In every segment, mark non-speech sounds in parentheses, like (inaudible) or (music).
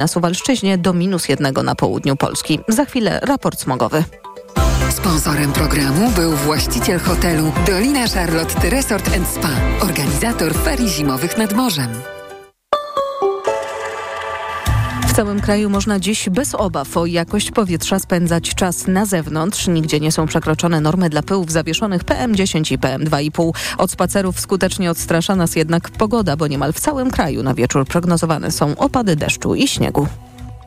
na Suwalszczyźnie do minus jednego na południu Polski. Za chwilę raport smogowy. Sponsorem programu był właściciel hotelu Dolina Charlotte Resort Spa, organizator ferii zimowych nad morzem. W całym kraju można dziś bez obaw o jakość powietrza spędzać czas na zewnątrz. Nigdzie nie są przekroczone normy dla pyłów zawieszonych PM10 i PM2,5. Od spacerów skutecznie odstrasza nas jednak pogoda, bo niemal w całym kraju na wieczór prognozowane są opady deszczu i śniegu.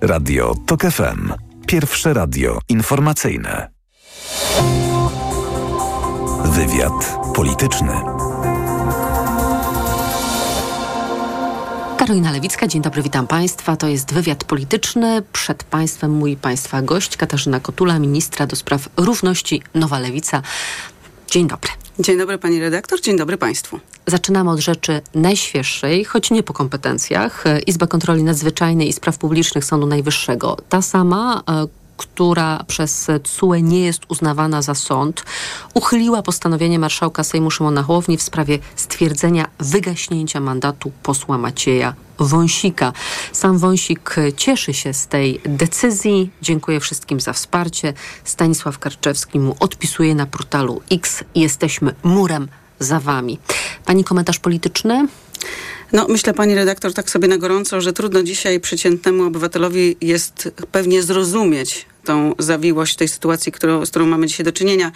Radio TOK FM. Pierwsze radio informacyjne. Wywiad polityczny. Karolina Lewicka, dzień dobry, witam Państwa. To jest wywiad polityczny. Przed Państwem mój Państwa gość Katarzyna Kotula, ministra do spraw równości Nowa Lewica. Dzień dobry. Dzień dobry pani redaktor, dzień dobry państwu. Zaczynamy od rzeczy najświeższej, choć nie po kompetencjach. Izba Kontroli Nadzwyczajnej i Spraw Publicznych Sądu Najwyższego. Ta sama, e, która przez CUE nie jest uznawana za sąd, uchyliła postanowienie marszałka Sejmu Szymona Hołowni w sprawie stwierdzenia wygaśnięcia mandatu posła Macieja Wąsika. Sam Wąsik cieszy się z tej decyzji. Dziękuję wszystkim za wsparcie. Stanisław Karczewski mu odpisuje na portalu X. Jesteśmy murem za wami. Pani komentarz polityczny? No, myślę, pani redaktor, tak sobie na gorąco, że trudno dzisiaj przeciętnemu obywatelowi jest pewnie zrozumieć tą zawiłość tej sytuacji, którą, z którą mamy dzisiaj do czynienia.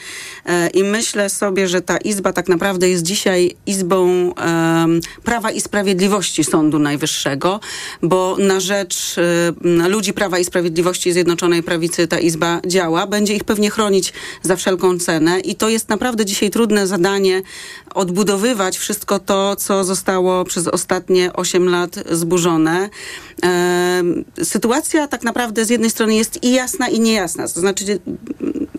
E, I myślę sobie, że ta izba tak naprawdę jest dzisiaj izbą Prawa i Sprawiedliwości Sądu Najwyższego, bo na rzecz e, ludzi Prawa i Sprawiedliwości Zjednoczonej Prawicy ta izba działa. Będzie ich pewnie chronić za wszelką cenę i to jest naprawdę dzisiaj trudne zadanie odbudowywać wszystko to, co zostało przez ostatnie 8 lat zburzone. Sytuacja tak naprawdę z jednej strony jest i jasna, i niejasna. To znaczy,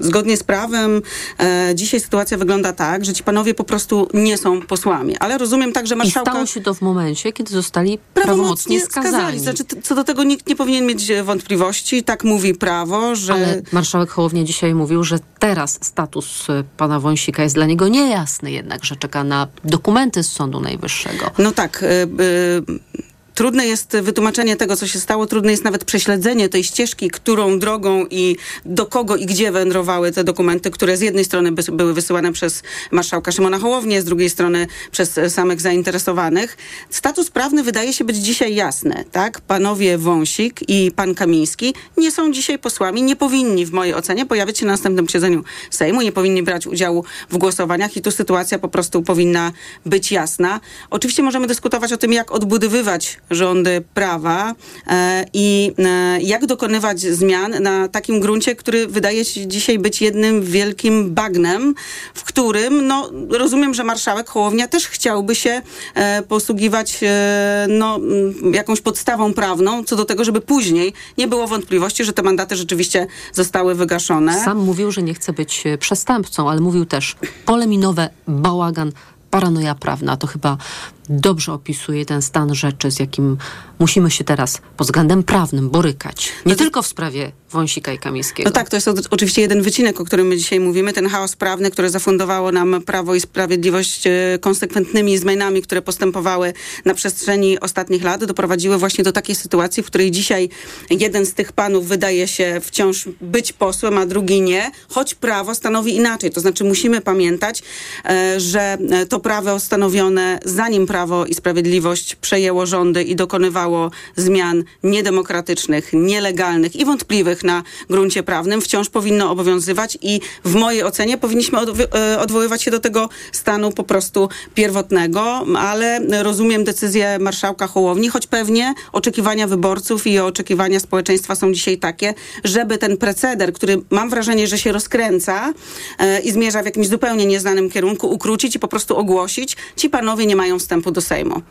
zgodnie z prawem, e, dzisiaj sytuacja wygląda tak, że ci panowie po prostu nie są posłami. Ale rozumiem także marszałka... I stało się to w momencie, kiedy zostali prawomocnie skazani. skazani. Znaczy, co do tego nikt nie powinien mieć wątpliwości. Tak mówi prawo, że... Ale marszałek Hołownia dzisiaj mówił, że teraz status e, pana Wąsika jest dla niego niejasny jednak, że czeka na dokumenty z Sądu Najwyższego. No tak. Y, y, Trudne jest wytłumaczenie tego, co się stało, trudne jest nawet prześledzenie tej ścieżki, którą drogą i do kogo i gdzie wędrowały te dokumenty, które z jednej strony by, były wysyłane przez marszałka Szymona Hołownię, z drugiej strony przez samych zainteresowanych. Status prawny wydaje się być dzisiaj jasny, tak? Panowie Wąsik i pan Kamiński nie są dzisiaj posłami, nie powinni w mojej ocenie pojawiać się na następnym posiedzeniu Sejmu, nie powinni brać udziału w głosowaniach i tu sytuacja po prostu powinna być jasna. Oczywiście możemy dyskutować o tym, jak odbudowywać rządy prawa e, i e, jak dokonywać zmian na takim gruncie, który wydaje się dzisiaj być jednym wielkim bagnem, w którym, no, rozumiem, że marszałek Hołownia też chciałby się e, posługiwać no, jakąś podstawą prawną co do tego, żeby później nie było wątpliwości, że te mandaty rzeczywiście zostały wygaszone. Sam mówił, że nie chce być przestępcą, ale mówił też pole minowe, bałagan, paranoja prawna. To chyba dobrze opisuje ten stan rzeczy, z jakim musimy się teraz pod względem prawnym borykać. Nie no tylko w sprawie Wąsika i Kamińskiego. No tak, to jest oczywiście jeden wycinek, o którym my dzisiaj mówimy. Ten chaos prawny, który zafundowało nam Prawo i Sprawiedliwość e, konsekwentnymi zmianami, które postępowały na przestrzeni ostatnich lat, doprowadziły właśnie do takiej sytuacji, w której dzisiaj jeden z tych panów wydaje się wciąż być posłem, a drugi nie, choć prawo stanowi inaczej. To znaczy musimy pamiętać, e, że to prawo stanowione zanim prawo Prawo i Sprawiedliwość przejęło rządy i dokonywało zmian niedemokratycznych, nielegalnych i wątpliwych na gruncie prawnym, wciąż powinno obowiązywać i w mojej ocenie powinniśmy e, odwoływać się do tego stanu po prostu pierwotnego, ale rozumiem decyzję marszałka Hołowni, choć pewnie oczekiwania wyborców i oczekiwania społeczeństwa są dzisiaj takie, żeby ten preceder, który mam wrażenie, że się rozkręca e, i zmierza w jakimś zupełnie nieznanym kierunku, ukrócić i po prostu ogłosić, ci panowie nie mają wstępu do Sejmu.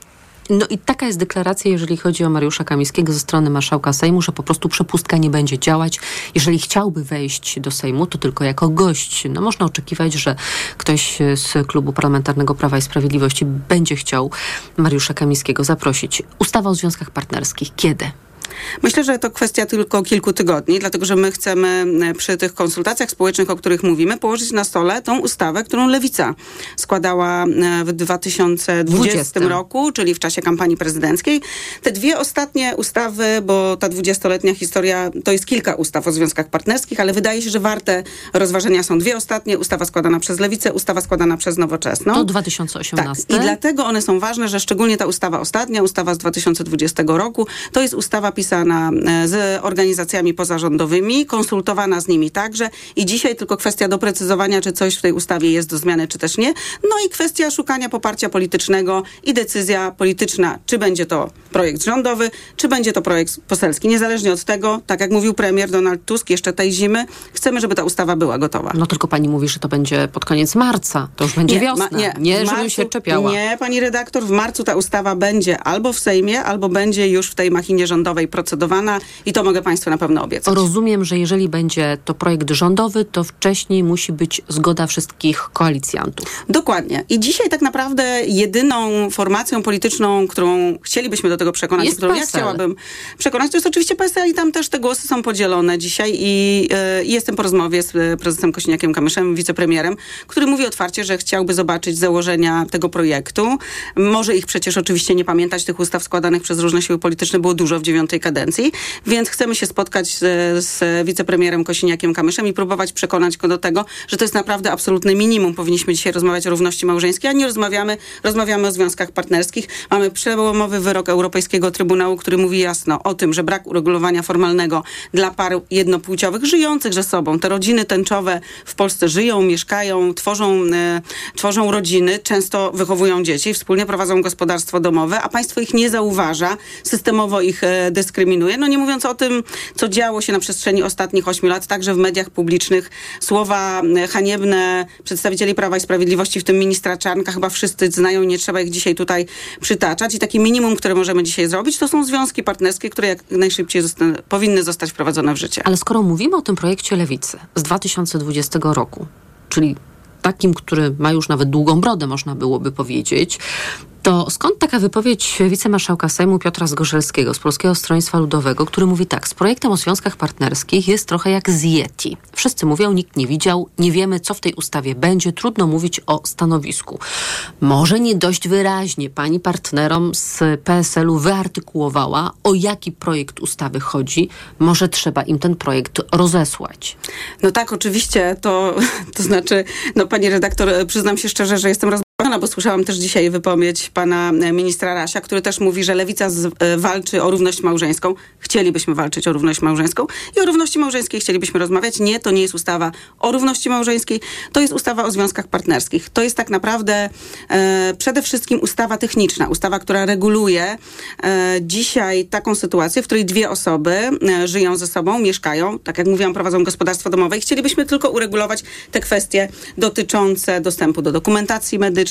No i taka jest deklaracja, jeżeli chodzi o Mariusza Kamińskiego ze strony marszałka Sejmu, że po prostu przepustka nie będzie działać. Jeżeli chciałby wejść do Sejmu, to tylko jako gość. No można oczekiwać, że ktoś z klubu parlamentarnego Prawa i Sprawiedliwości będzie chciał Mariusza Kamińskiego zaprosić. Ustawa o związkach partnerskich. Kiedy? Myślę, że to kwestia tylko kilku tygodni, dlatego że my chcemy e, przy tych konsultacjach społecznych, o których mówimy, położyć na stole tą ustawę, którą Lewica składała e, w 2020 20. roku, czyli w czasie kampanii prezydenckiej. Te dwie ostatnie ustawy, bo ta dwudziestoletnia historia to jest kilka ustaw o związkach partnerskich, ale wydaje się, że warte rozważenia są dwie ostatnie. Ustawa składana przez Lewicę, ustawa składana przez Nowoczesną. To 2018. Tak. I dlatego one są ważne, że szczególnie ta ustawa ostatnia, ustawa z 2020 roku, to jest ustawa pisana e, z organizacjami pozarządowymi, konsultowana z nimi także i dzisiaj tylko kwestia doprecyzowania, czy coś w tej ustawie jest do zmiany, czy też nie. No i kwestia szukania poparcia politycznego i decyzja polityczna, czy będzie to projekt rządowy, czy będzie to projekt poselski. Niezależnie od tego, tak jak mówił premier Donald Tusk jeszcze tej zimy, chcemy, żeby ta ustawa była gotowa. No tylko pani mówi, że to będzie pod koniec marca. To już będzie nie, wiosna. Ma, nie, nie żebym marcu, się czepiała. Nie, pani redaktor, w marcu ta ustawa będzie albo w Sejmie, albo będzie już w tej machinie rządowej procedowana i to mogę Państwu na pewno obiecać. Rozumiem, że jeżeli będzie to projekt rządowy, to wcześniej musi być zgoda wszystkich koalicjantów. Dokładnie. I dzisiaj tak naprawdę jedyną formacją polityczną, którą chcielibyśmy do tego przekonać, jest którą ja chciałabym przekonać, to jest oczywiście PSL i tam też te głosy są podzielone dzisiaj i, yy, jestem po rozmowie z e, prezesem Kosiniakiem Kamyszem, wicepremierem, który mówi otwarcie, że chciałby zobaczyć założenia tego projektu. Może ich przecież oczywiście nie pamiętać, tych ustaw składanych przez różne siły polityczne było dużo w dziewiątej kadencji, więc chcemy się spotkać z, z wicepremierem Kosiniakiem Kamyszem i próbować przekonać go do tego, że to jest naprawdę absolutne minimum. Powinniśmy dzisiaj rozmawiać o równości małżeńskiej, a nie rozmawiamy, rozmawiamy o związkach partnerskich. Mamy przełomowy wyrok Europejskiego Trybunału, który mówi jasno o tym, że brak uregulowania formalnego dla par jednopłciowych żyjących ze sobą. Te rodziny tęczowe w Polsce żyją, mieszkają, tworzą, e, tworzą rodziny, często wychowują dzieci, wspólnie prowadzą gospodarstwo domowe, a państwo ich nie zauważa, systemowo ich e, dyskryminuje. No nie mówiąc o tym, co działo się na przestrzeni ostatnich ośmiu lat, także w mediach publicznych. Słowa e, haniebne przedstawicieli Prawa i Sprawiedliwości, w tym ministra Czarnka, chyba wszyscy znają, nie trzeba ich dzisiaj tutaj przytaczać. I takie minimum, które możemy dzisiaj zrobić, to są związki partnerskie, które jak najszybciej zosta powinny zostać wprowadzone w życie. Ale skoro mówimy o tym projekcie Lewicy z 2020 roku, czyli takim, który ma już nawet długą brodę, można byłoby powiedzieć, to skąd taka wypowiedź wicemarszałka Sejmu Piotra Zgorzelskiego z Polskiego Stronnictwa Ludowego, który mówi tak, z projektem o związkach partnerskich jest trochę jak z Yeti. Wszyscy mówią, nikt nie widział, nie wiemy, co w tej ustawie będzie, trudno mówić o stanowisku. Może nie dość wyraźnie pani partnerom z PSL-u wyartykułowała, o jaki projekt ustawy chodzi. Może trzeba im ten projekt rozesłać. No tak, oczywiście, to, to znaczy, no pani redaktor, przyznam się szczerze, że jestem roz no bo słyszałam też dzisiaj wypowiedź pana e, ministra Rasia, który też mówi, że lewica z, e, walczy o równość małżeńską. Chcielibyśmy walczyć o równość małżeńską i o równości małżeńskiej chcielibyśmy rozmawiać. Nie, to nie jest ustawa o równości małżeńskiej, to jest ustawa o związkach partnerskich. To jest tak naprawdę e, przede wszystkim ustawa techniczna, ustawa, która reguluje e, dzisiaj taką sytuację, w której dwie osoby e, żyją ze sobą, mieszkają, tak jak mówiłam, prowadzą gospodarstwo domowe i chcielibyśmy tylko uregulować te kwestie dotyczące dostępu do dokumentacji medycznej,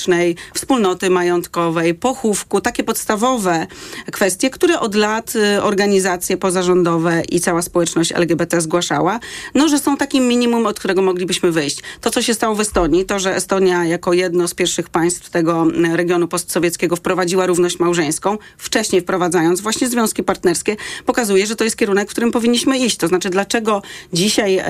wspólnoty majątkowej, pochówku, takie podstawowe kwestie, które od lat y, organizacje pozarządowe i cała społeczność LGBT zgłaszała, no, że są takim minimum, od którego moglibyśmy wyjść. To, co się stało w Estonii, to, że Estonia jako jedno z pierwszych państw tego y, regionu postsowieckiego wprowadziła równość małżeńską, wcześniej wprowadzając właśnie związki partnerskie, pokazuje, że to jest kierunek, w którym powinniśmy iść. To znaczy, dlaczego dzisiaj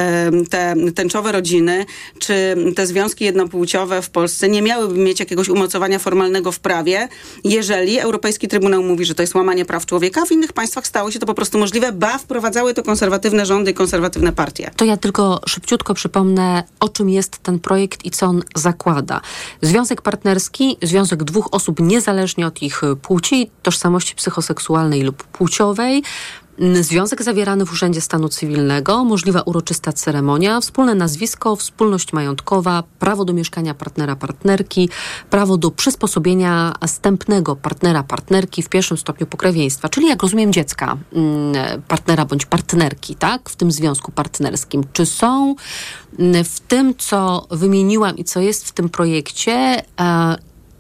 te tęczowe rodziny, czy te związki jednopłciowe w Polsce nie miałyby mieć jakiegoś umocowania formalnego w prawie, jeżeli Europejski Trybunał mówi, że to jest łamanie praw człowieka, w innych państwach stało się to po prostu możliwe, ba wprowadzały to konserwatywne rządy i konserwatywne partie. To ja tylko szybciutko przypomnę, o czym jest ten projekt i co on zakłada. Związek partnerski, związek dwóch osób niezależnie od ich płci, tożsamości psychoseksualnej lub płciowej, Związek zawierany w Urzędzie Stanu Cywilnego, możliwa uroczysta ceremonia, wspólne nazwisko, wspólność majątkowa, prawo do mieszkania partnera, partnerki, prawo do przysposobienia stępnego partnera, partnerki w pierwszym stopniu pokrewieństwa, czyli jak rozumiem dziecka partnera bądź partnerki, tak, w tym związku partnerskim. Czy są w tym, co wymieniłam i co jest w tym projekcie,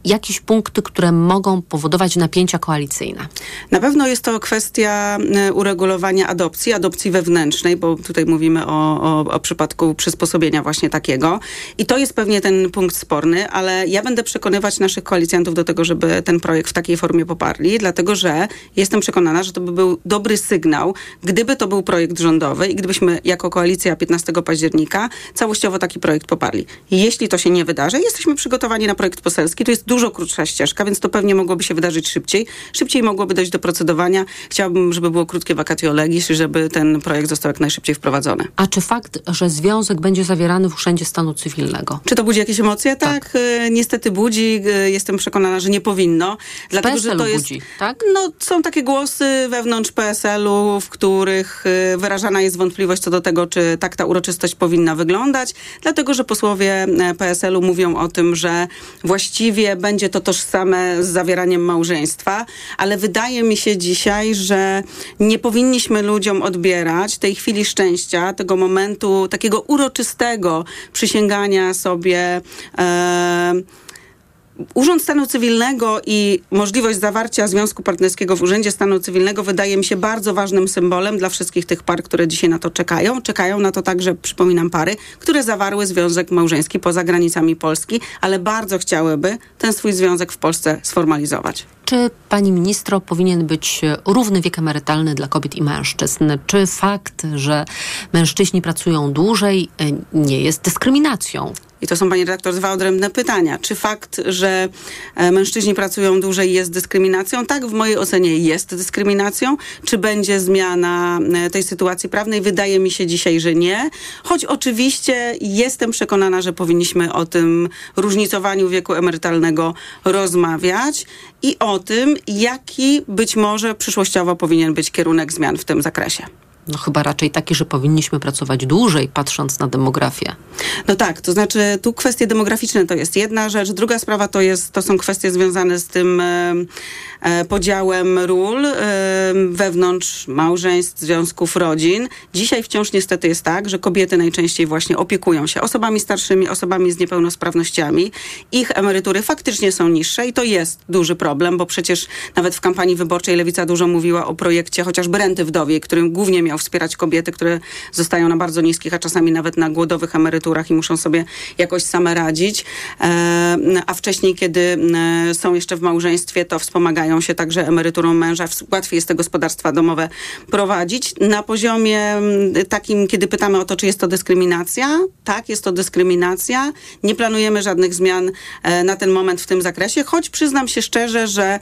jakieś punkty, które mogą powodować napięcia koalicyjne? Na pewno jest to kwestia e, uregulowania adopcji, adopcji wewnętrznej, bo tutaj mówimy o, o, o przypadku przysposobienia właśnie takiego. I to jest pewnie ten punkt sporny, ale ja będę przekonywać naszych koalicjantów do tego, żeby ten projekt w takiej formie poparli, dlatego że jestem przekonana, że to by był dobry sygnał, gdyby to był projekt rządowy i gdybyśmy jako koalicja 15 października całościowo taki projekt poparli. Jeśli to się nie wydarzy, jesteśmy przygotowani na projekt poselski. To jest dużo krótsza ścieżka, więc to pewnie mogłoby się wydarzyć szybciej. Szybciej mogłoby dojść do procedowania. Chciałabym, żeby było krótkie vacatio legis, żeby ten projekt został jak najszybciej wprowadzony. A czy fakt, że związek będzie zawierany w Urzędzie Stanu Cywilnego? Czy to budzi jakieś emocje? Tak, tak. E, niestety budzi. E, jestem przekonana, że nie powinno. Dlatego, PSL że to jest. Budzi, tak? No, są takie głosy wewnątrz PSL-u, w których e, wyrażana jest wątpliwość co do tego, czy tak ta uroczystość powinna wyglądać, dlatego że posłowie PSL-u mówią o tym, że właściwie będzie to tożsame z zawieraniem małżeństwa, ale wydaje mi się dzisiaj, że nie powinniśmy ludziom odbierać tej chwili szczęścia, tego momentu takiego uroczystego przysięgania sobie. E, Urząd Stanu Cywilnego i możliwość zawarcia związku partnerskiego w Urzędzie Stanu Cywilnego wydaje mi się bardzo ważnym symbolem dla wszystkich tych par, które dzisiaj na to czekają. Czekają na to także, przypominam, pary, które zawarły związek małżeński poza granicami Polski, ale bardzo chciałyby ten swój związek w Polsce sformalizować. Czy pani ministro powinien być równy wiek emerytalny dla kobiet i mężczyzn? Czy fakt, że mężczyźni pracują dłużej, nie jest dyskryminacją? I to są, pani redaktor, dwa odrębne pytania. Czy fakt, że e, mężczyźni pracują dłużej jest dyskryminacją? Tak, w mojej ocenie jest dyskryminacją. Czy będzie zmiana e, tej sytuacji prawnej? Wydaje mi się dzisiaj, że nie. Choć oczywiście jestem przekonana, że powinniśmy o tym różnicowaniu wieku emerytalnego rozmawiać i o tym, jaki być może przyszłościowo powinien być kierunek zmian w tym zakresie. No chyba raczej taki, że powinniśmy pracować dłużej, patrząc na demografię. No tak, to znaczy tu kwestie demograficzne to jest jedna rzecz. Druga sprawa to, jest, to są kwestie związane z tym e, e, podziałem ról e, wewnątrz małżeństw, związków, rodzin. Dzisiaj wciąż niestety jest tak, że kobiety najczęściej właśnie opiekują się osobami starszymi, osobami z niepełnosprawnościami. Ich emerytury faktycznie są niższe i to jest duży problem, bo przecież nawet w kampanii wyborczej Lewica dużo mówiła o projekcie chociażby renty wdowiej, którym głównie miał wspierać kobiety, które zostają na bardzo niskich, a czasami nawet na głodowych emeryturach i muszą sobie jakoś same radzić. E, a wcześniej, kiedy e, są jeszcze w małżeństwie, to wspomagają się także emeryturą męża. Łatwiej jest te gospodarstwa domowe prowadzić. Na poziomie takim, kiedy pytamy o to, czy jest to dyskryminacja, tak, jest to dyskryminacja. Nie planujemy żadnych zmian e, na ten moment w tym zakresie, choć przyznam się szczerze, że,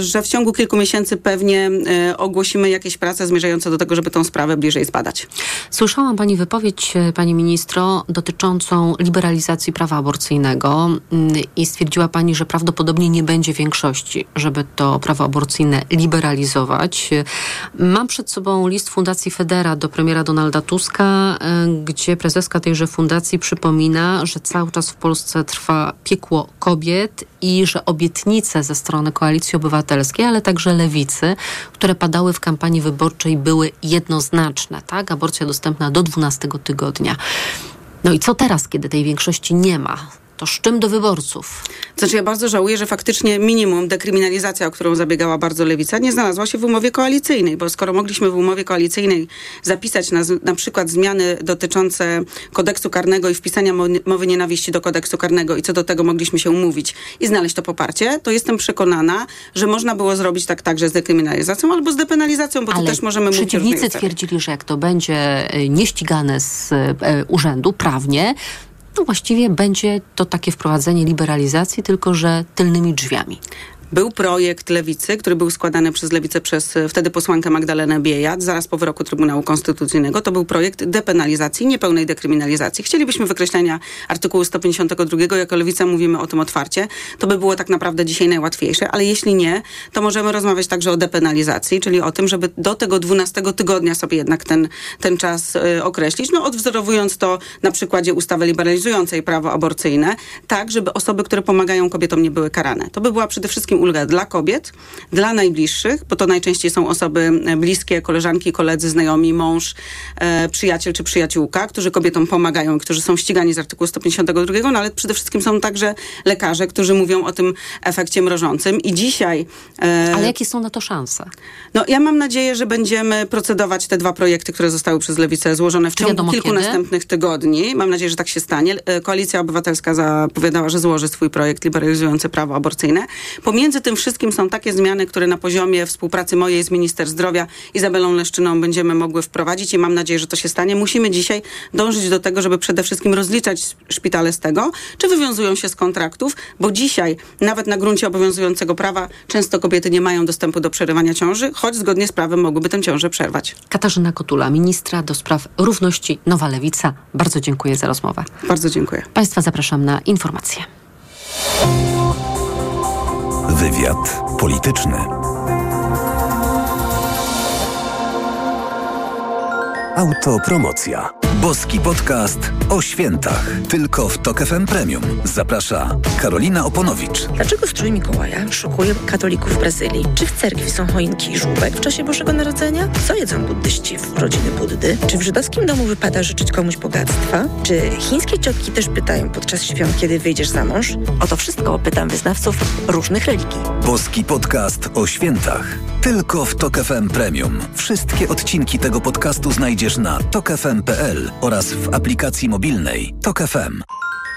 że w ciągu kilku miesięcy pewnie ogłosimy jakieś prace zmierzające do tego, tego, żeby tą sprawę bliżej zbadać. Słyszałam Pani wypowiedź, e, Pani Ministro, dotyczącą liberalizacji prawa aborcyjnego mm, i stwierdziła Pani, że prawdopodobnie nie będzie większości, żeby to prawo aborcyjne liberalizować. Mam przed sobą list Fundacji Federa do premiera Donalda Tuska, e, gdzie prezeska tejże fundacji przypomina, że cały czas w Polsce trwa piekło kobiet i że obietnice ze strony Koalicji Obywatelskiej, ale także Lewicy, które padały w kampanii wyborczej, były jednoznaczne. Tak? Aborcja dostępna do 12 tygodnia. No i co teraz, kiedy tej większości nie ma? To z czym do wyborców? Znaczy ja bardzo żałuję, że faktycznie minimum dekryminalizacja, o którą zabiegała bardzo lewica, nie znalazła się w umowie koalicyjnej, bo skoro mogliśmy w umowie koalicyjnej zapisać na, na przykład zmiany dotyczące kodeksu karnego i wpisania mowy nienawiści do kodeksu karnego i co do tego mogliśmy się umówić i znaleźć to poparcie, to jestem przekonana, że można było zrobić tak także z dekryminalizacją albo z depenalizacją, bo Ale tu też możemy mówić przeciwnicy twierdzili, że jak to będzie e, nieścigane z e, urzędu prawnie, no właściwie będzie to takie wprowadzenie liberalizacji, tylko że tylnymi drzwiami. Był projekt Lewicy, który był składany przez Lewicę przez e, wtedy posłankę Magdalenę Biejat, zaraz po wyroku Trybunału Konstytucyjnego. To był projekt depenalizacji, niepełnej dekryminalizacji. Chcielibyśmy wykreślenia artykułu 152. Jako Lewica mówimy o tym otwarcie. To by było tak naprawdę dzisiaj najłatwiejsze, ale jeśli nie, to możemy rozmawiać także o depenalizacji, czyli o tym, żeby do tego 12 tygodnia sobie jednak ten, ten czas y, określić, no odwzorowując to na przykładzie ustawy liberalizującej prawo aborcyjne, tak, żeby osoby, które pomagają kobietom nie były karane. To by była przede wszystkim ulgę dla kobiet, dla najbliższych, bo to najczęściej są osoby bliskie, koleżanki, koledzy, znajomi, mąż, e, przyjaciel czy przyjaciółka, którzy kobietom pomagają, którzy są ścigani z artykułu 152, no ale przede wszystkim są także lekarze, którzy mówią o tym efekcie mrożącym i dzisiaj... E, ale jakie są na to szanse? No ja mam nadzieję, że będziemy procedować te dwa projekty, które zostały przez Lewicę złożone w ciągu kilku kiedy? następnych tygodni. Mam nadzieję, że tak się stanie. E, Koalicja Obywatelska zapowiadała, że złoży swój projekt liberalizujący prawo aborcyjne. Pomiędzy tym wszystkim są takie zmiany, które na poziomie współpracy mojej z minister zdrowia Izabelą Leszczyną będziemy mogły wprowadzić i mam nadzieję, że to się stanie. Musimy dzisiaj dążyć do tego, żeby przede wszystkim rozliczać szpitale z tego, czy wywiązują się z kontraktów, bo dzisiaj nawet na gruncie obowiązującego prawa często kobiety nie mają dostępu do przerywania ciąży, choć zgodnie z prawem mogłyby tę ciążę przerwać. Katarzyna Kotula, ministra do spraw równości Nowa Lewica. Bardzo dziękuję za rozmowę. Bardzo dziękuję. Państwa zapraszam na informacje. Wywiad polityczny. Autopromocja. Boski podcast o świętach. Tylko w Tok FM Premium. Zaprasza Karolina Oponowicz. Dlaczego strój Mikołaja szokuje katolików w Brazylii? Czy w cerkwi są choinki i żółbek w czasie Bożego Narodzenia? Co jedzą buddyści w rodziny Buddy? Czy w żydowskim domu wypada życzyć komuś bogactwa? Czy chińskie ciotki też pytają podczas świąt, kiedy wyjdziesz za mąż? O to wszystko pytam wyznawców różnych religii. Boski podcast o świętach. Tylko w Tok FM Premium. Wszystkie odcinki tego podcastu znajdziesz na tokefm.pl oraz w aplikacji mobilnej Tok FM.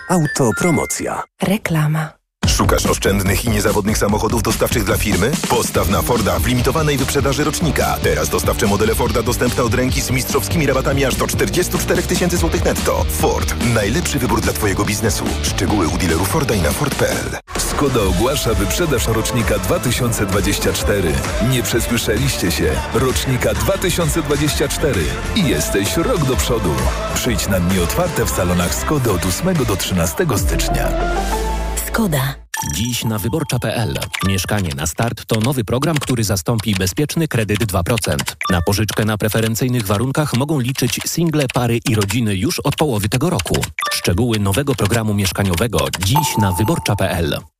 Autopromocja. Reklama. Szukasz oszczędnych i niezawodnych samochodów dostawczych dla firmy? Postaw na Forda w limitowanej wyprzedaży rocznika. Teraz dostawcze modele Forda dostępne od ręki z mistrzowskimi rabatami aż do 44 tysięcy złotych netto. Ford. Najlepszy wybór dla Twojego biznesu. Szczegóły u dealerów Forda i na Ford.pl. Skoda ogłasza wyprzedaż rocznika 2024. Nie przesłyszeliście się. Rocznika 2024. I jesteś rok do przodu. Przyjdź na dni otwarte w salonach Skody od 8 do 13 stycznia. Skoda. Dziś na wyborcza.pl. Mieszkanie na start to nowy program, który zastąpi bezpieczny kredyt 2%. Na pożyczkę na preferencyjnych warunkach mogą liczyć single, pary i rodziny już od połowy tego roku. Szczegóły nowego programu mieszkaniowego dziś na wyborcza.pl.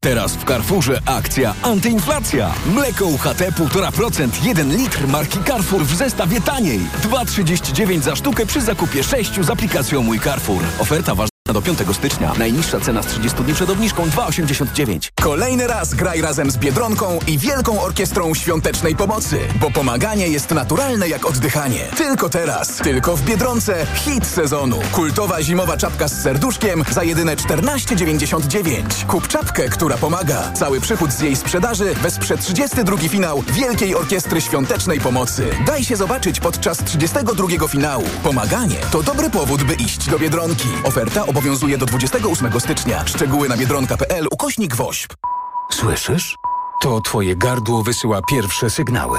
Teraz w Carrefourze akcja antyinflacja. Mleko UHT 1,5% 1 litr marki Carrefour w zestawie taniej. 2,39 za sztukę przy zakupie 6 z aplikacją Mój Carrefour. Oferta ważna do 5 stycznia. Najniższa cena z 30 dni przed obniżką 2,89. Kolejny raz graj razem z Biedronką i Wielką Orkiestrą Świątecznej Pomocy, bo pomaganie jest naturalne jak oddychanie. Tylko teraz, tylko w Biedronce hit sezonu. Kultowa zimowa czapka z serduszkiem za jedyne 14,99. Kup czapkę, która pomaga. Cały przychód z jej sprzedaży wesprze 32 finał Wielkiej Orkiestry Świątecznej Pomocy. Daj się zobaczyć podczas 32 finału. Pomaganie to dobry powód, by iść do Biedronki. Oferta obowiązuje do 28 stycznia. Szczegóły na biedronka.pl ukośnik WOŚP. Słyszysz? To twoje gardło wysyła pierwsze sygnały.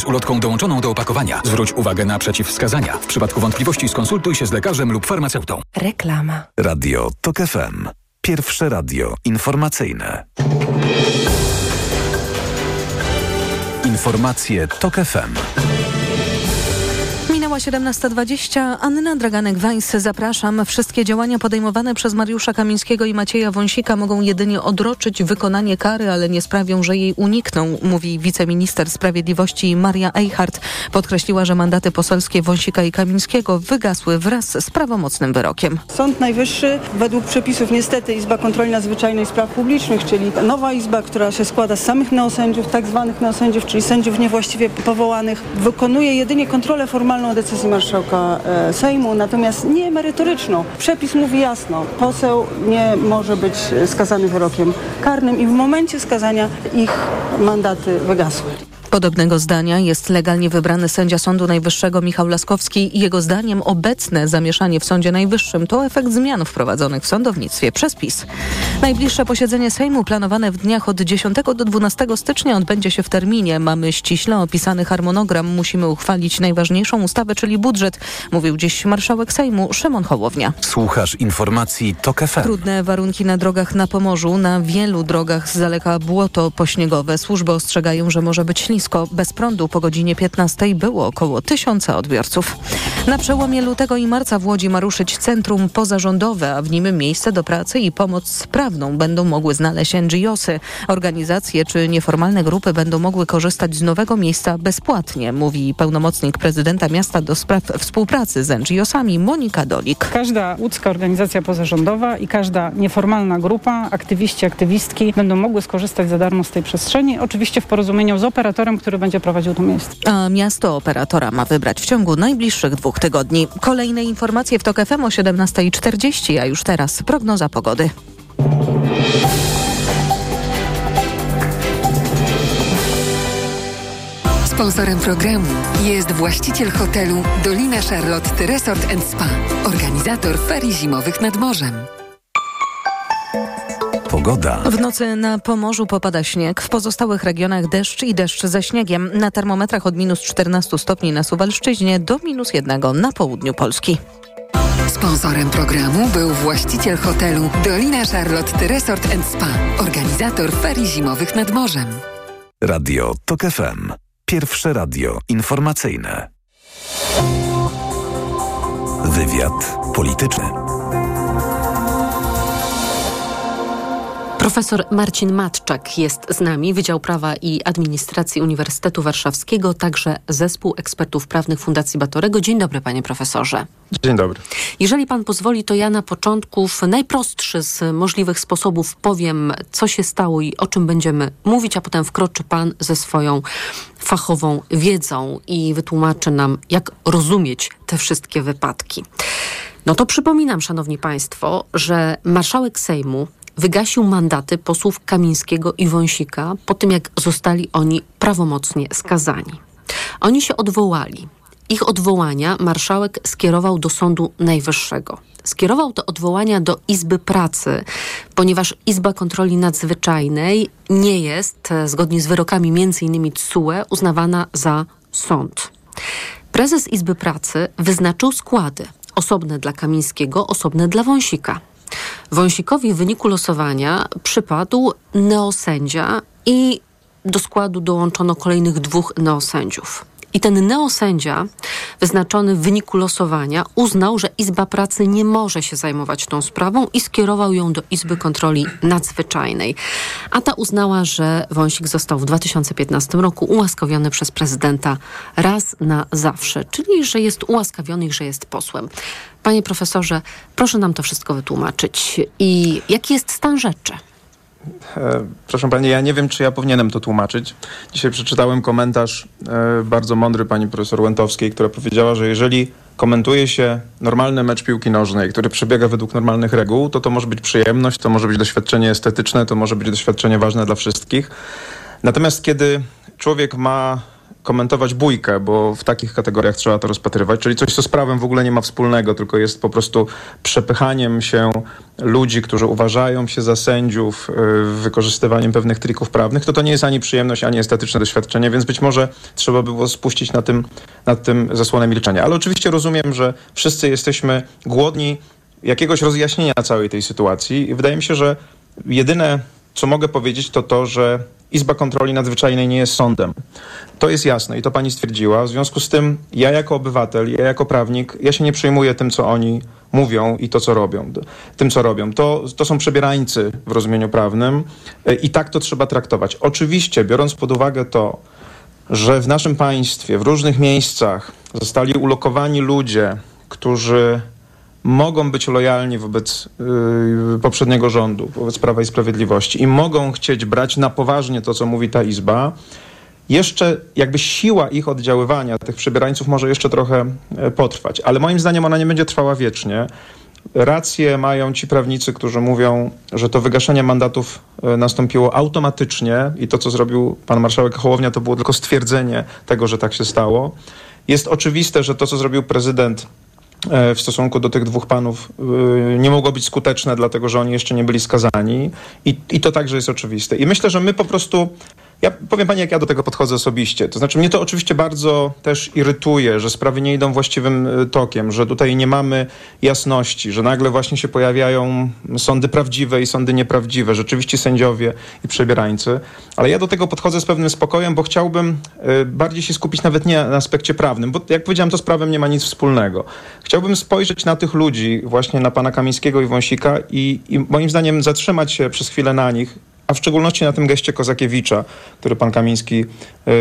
z ulotką dołączoną do opakowania. Zwróć uwagę na przeciwwskazania. W przypadku wątpliwości skonsultuj się z lekarzem lub farmaceutą. Reklama. Radio TOK FM. Pierwsze radio informacyjne. Informacje TOK FM. Minęła 17.20. Anna Draganek-Weiss, zapraszam. Wszystkie działania podejmowane przez Mariusza Kamińskiego i Macieja Wąsika mogą jedynie odroczyć wykonanie kary, ale nie sprawią, że jej unikną, mówi wiceminister sprawiedliwości Maria Eichhardt. Podkreśliła, że mandaty poselskie Wąsika i Kamińskiego wygasły wraz z prawomocnym wyrokiem. Sąd Najwyższy, według przepisów niestety Izba Kontroli Nadzwyczajnej Spraw Publicznych, czyli nowa izba, która się składa z samych neosędziów, tak zwanych neosędziów, czyli sędziów niewłaściwie powołanych, wykonuje jedynie kontrolę formalną decyzji marszałka e, Sejmu, natomiast nie merytoryczną. Przepis mówi jasno, poseł nie może być skazany wyrokiem karnym i w momencie skazania ich mandaty wygasły. Podobnego zdania jest legalnie wybrany sędzia Sądu Najwyższego Michał Laskowski. Jego zdaniem obecne zamieszanie w Sądzie Najwyższym to efekt zmian wprowadzonych w sądownictwie przez PiS. Najbliższe posiedzenie Sejmu planowane w dniach od 10 do 12 stycznia odbędzie się w terminie. Mamy ściśle opisany harmonogram. Musimy uchwalić najważniejszą ustawę, czyli budżet, mówił dziś marszałek Sejmu Szymon Hołownia. Słuchasz informacji TOK FM. Trudne warunki na drogach na Pomorzu. Na wielu drogach z daleka błoto pośniegowe. Służby ostrzegają, że może być ślisko. Bez prądu po godzinie 15 było około tysiąca odbiorców. Na przełomie lutego i marca w Łodzi ma ruszyć centrum pozarządowe, a w nim miejsce do pracy i pomoc prawną będą mogły znaleźć NGOsy. Organizacje czy nieformalne grupy będą mogły korzystać z nowego miejsca bezpłatnie, mówi pełnomocnik prezydenta miasta do spraw współpracy z NGOsami Monika Dolik. Każda łódzka organizacja pozarządowa i każda nieformalna grupa, aktywiści, aktywistki będą mogły skorzystać za darmo z tej przestrzeni, oczywiście w porozumieniu z operatorem, który będzie prowadził to miejsce. A miasto operatora ma wybrać w ciągu najbliższych dwóch tygodni. Kolejne informacje w TOK FM o 17.40, a już teraz prognoza pogody. Sponsorem programu jest właściciel hotelu Dolina Charlotte Resort Spa, organizator ferii zimowych nad morzem. Pogoda. W nocy na Pomorzu popada śnieg, w pozostałych regionach deszcz i deszcz ze śniegiem. Na termometrach od minus 14 stopni na Suwalszczyźnie do minus 1 na południu Polski. Sponsorem programu był właściciel hotelu Dolina Charlotte Resort Spa, organizator ferii zimowych nad morzem. Radio TOK FM. Pierwsze radio informacyjne. Wywiad polityczny. Profesor Marcin Matczak jest z nami, Wydział Prawa i Administracji Uniwersytetu Warszawskiego, także Zespół Ekspertów Prawnych Fundacji Batorego. Dzień dobry, panie profesorze. Dzień dobry. Jeżeli pan pozwoli, to ja na początku w najprostszy z możliwych sposobów powiem, co się stało i o czym będziemy mówić, a potem wkroczy pan ze swoją fachową wiedzą i wytłumaczy nam, jak rozumieć te wszystkie wypadki. No to przypominam, szanowni państwo, że marszałek Sejmu wygasił mandaty posłów Kamińskiego i Wąsika po tym, jak zostali oni prawomocnie skazani. Oni się odwołali. Ich odwołania marszałek skierował do Sądu Najwyższego. Skierował te odwołania do Izby Pracy, ponieważ Izba Kontroli Nadzwyczajnej nie jest, zgodnie z wyrokami m.in. TSUE, uznawana za sąd. Prezes Izby Pracy wyznaczył składy osobne dla Kamińskiego, osobne dla Wąsika. Wąsikowi w wyniku losowania przypadł neosędzia i do składu dołączono kolejnych dwóch neosędziów. I ten neosędzia, wyznaczony w wyniku losowania, uznał, że Izba Pracy nie może się zajmować tą sprawą i skierował ją do Izby Kontroli Nadzwyczajnej. A ta uznała, że Wąsik został w 2015 roku ułaskawiony przez prezydenta raz na zawsze, czyli że jest ułaskawiony i że jest posłem. Panie profesorze, proszę nam to wszystko wytłumaczyć. I jaki jest stan rzeczy? E, proszę pani, ja nie wiem, czy ja powinienem to tłumaczyć. Dzisiaj przeczytałem komentarz e, bardzo mądry pani profesor Łętowskiej, która powiedziała, że jeżeli komentuje się normalny mecz piłki nożnej, który przebiega według normalnych reguł, to to może być przyjemność, to może być doświadczenie estetyczne, to może być doświadczenie ważne dla wszystkich. Natomiast kiedy człowiek ma komentować bójkę, bo w takich kategoriach trzeba to rozpatrywać, czyli coś, co z prawem w ogóle nie ma wspólnego, tylko jest po prostu przepychaniem się ludzi, którzy uważają się za sędziów, y, wykorzystywaniem pewnych trików prawnych, to to nie jest ani przyjemność, ani estetyczne doświadczenie, więc być może trzeba by było spuścić na tym, nad tym zasłonę milczenia. Ale oczywiście rozumiem, że wszyscy jesteśmy głodni jakiegoś rozjaśnienia całej tej sytuacji i wydaje mi się, że jedyne co mogę powiedzieć, to to, że Izba Kontroli Nadzwyczajnej nie jest sądem. To jest jasne i to pani stwierdziła. W związku z tym ja jako obywatel, ja jako prawnik, ja się nie przejmuję tym, co oni mówią i to, co robią. Tym, co robią. To, to są przebierańcy w rozumieniu prawnym e, i tak to trzeba traktować. Oczywiście, biorąc pod uwagę to, że w naszym państwie, w różnych miejscach zostali ulokowani ludzie, którzy mogą być lojalni wobec yy, poprzedniego rządu, wobec Prawa i Sprawiedliwości i mogą chcieć brać na poważnie to, co mówi ta Izba, jeszcze jakby siła ich oddziaływania, tych przebierańców może jeszcze trochę e, potrwać, ale moim zdaniem ona nie będzie trwała wiecznie. Rację mają ci prawnicy, którzy mówią, że to wygaszenie mandatów e, nastąpiło automatycznie i to, co zrobił pan marszałek Hołownia, to było tylko stwierdzenie tego, że tak się stało. Jest oczywiste, że to, co zrobił prezydent w stosunku do tych dwóch panów nie mogło być skuteczne, dlatego że oni jeszcze nie byli skazani i, i to także jest oczywiste. I myślę, że my po prostu ja powiem pani, jak ja do tego podchodzę osobiście. To znaczy, mnie to oczywiście bardzo też irytuje, że sprawy nie idą właściwym y, tokiem, że tutaj nie mamy jasności, że nagle właśnie się pojawiają sądy prawdziwe i sądy nieprawdziwe, rzeczywiście sędziowie i przebierańcy. Ale ja do tego podchodzę z pewnym spokojem, bo chciałbym y, bardziej się skupić nawet nie na aspekcie prawnym, bo jak powiedziałem, to z prawem nie ma nic wspólnego. Chciałbym spojrzeć na tych ludzi, właśnie na pana Kamińskiego i Wąsika i, i moim zdaniem zatrzymać się przez chwilę na nich a w szczególności na tym geście Kozakiewicza, który pan Kamiński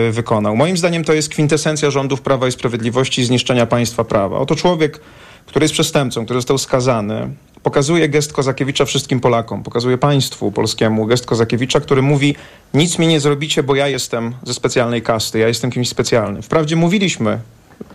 y, wykonał. Moim zdaniem to jest kwintesencja rządów Prawa i Sprawiedliwości zniszczenia państwa prawa. Oto człowiek, który jest przestępcą, który został skazany, pokazuje gest Kozakiewicza wszystkim Polakom, pokazuje państwu polskiemu gest Kozakiewicza, który mówi nic mi nie zrobicie, bo ja jestem ze specjalnej kasty, ja jestem kimś specjalnym. Wprawdzie mówiliśmy,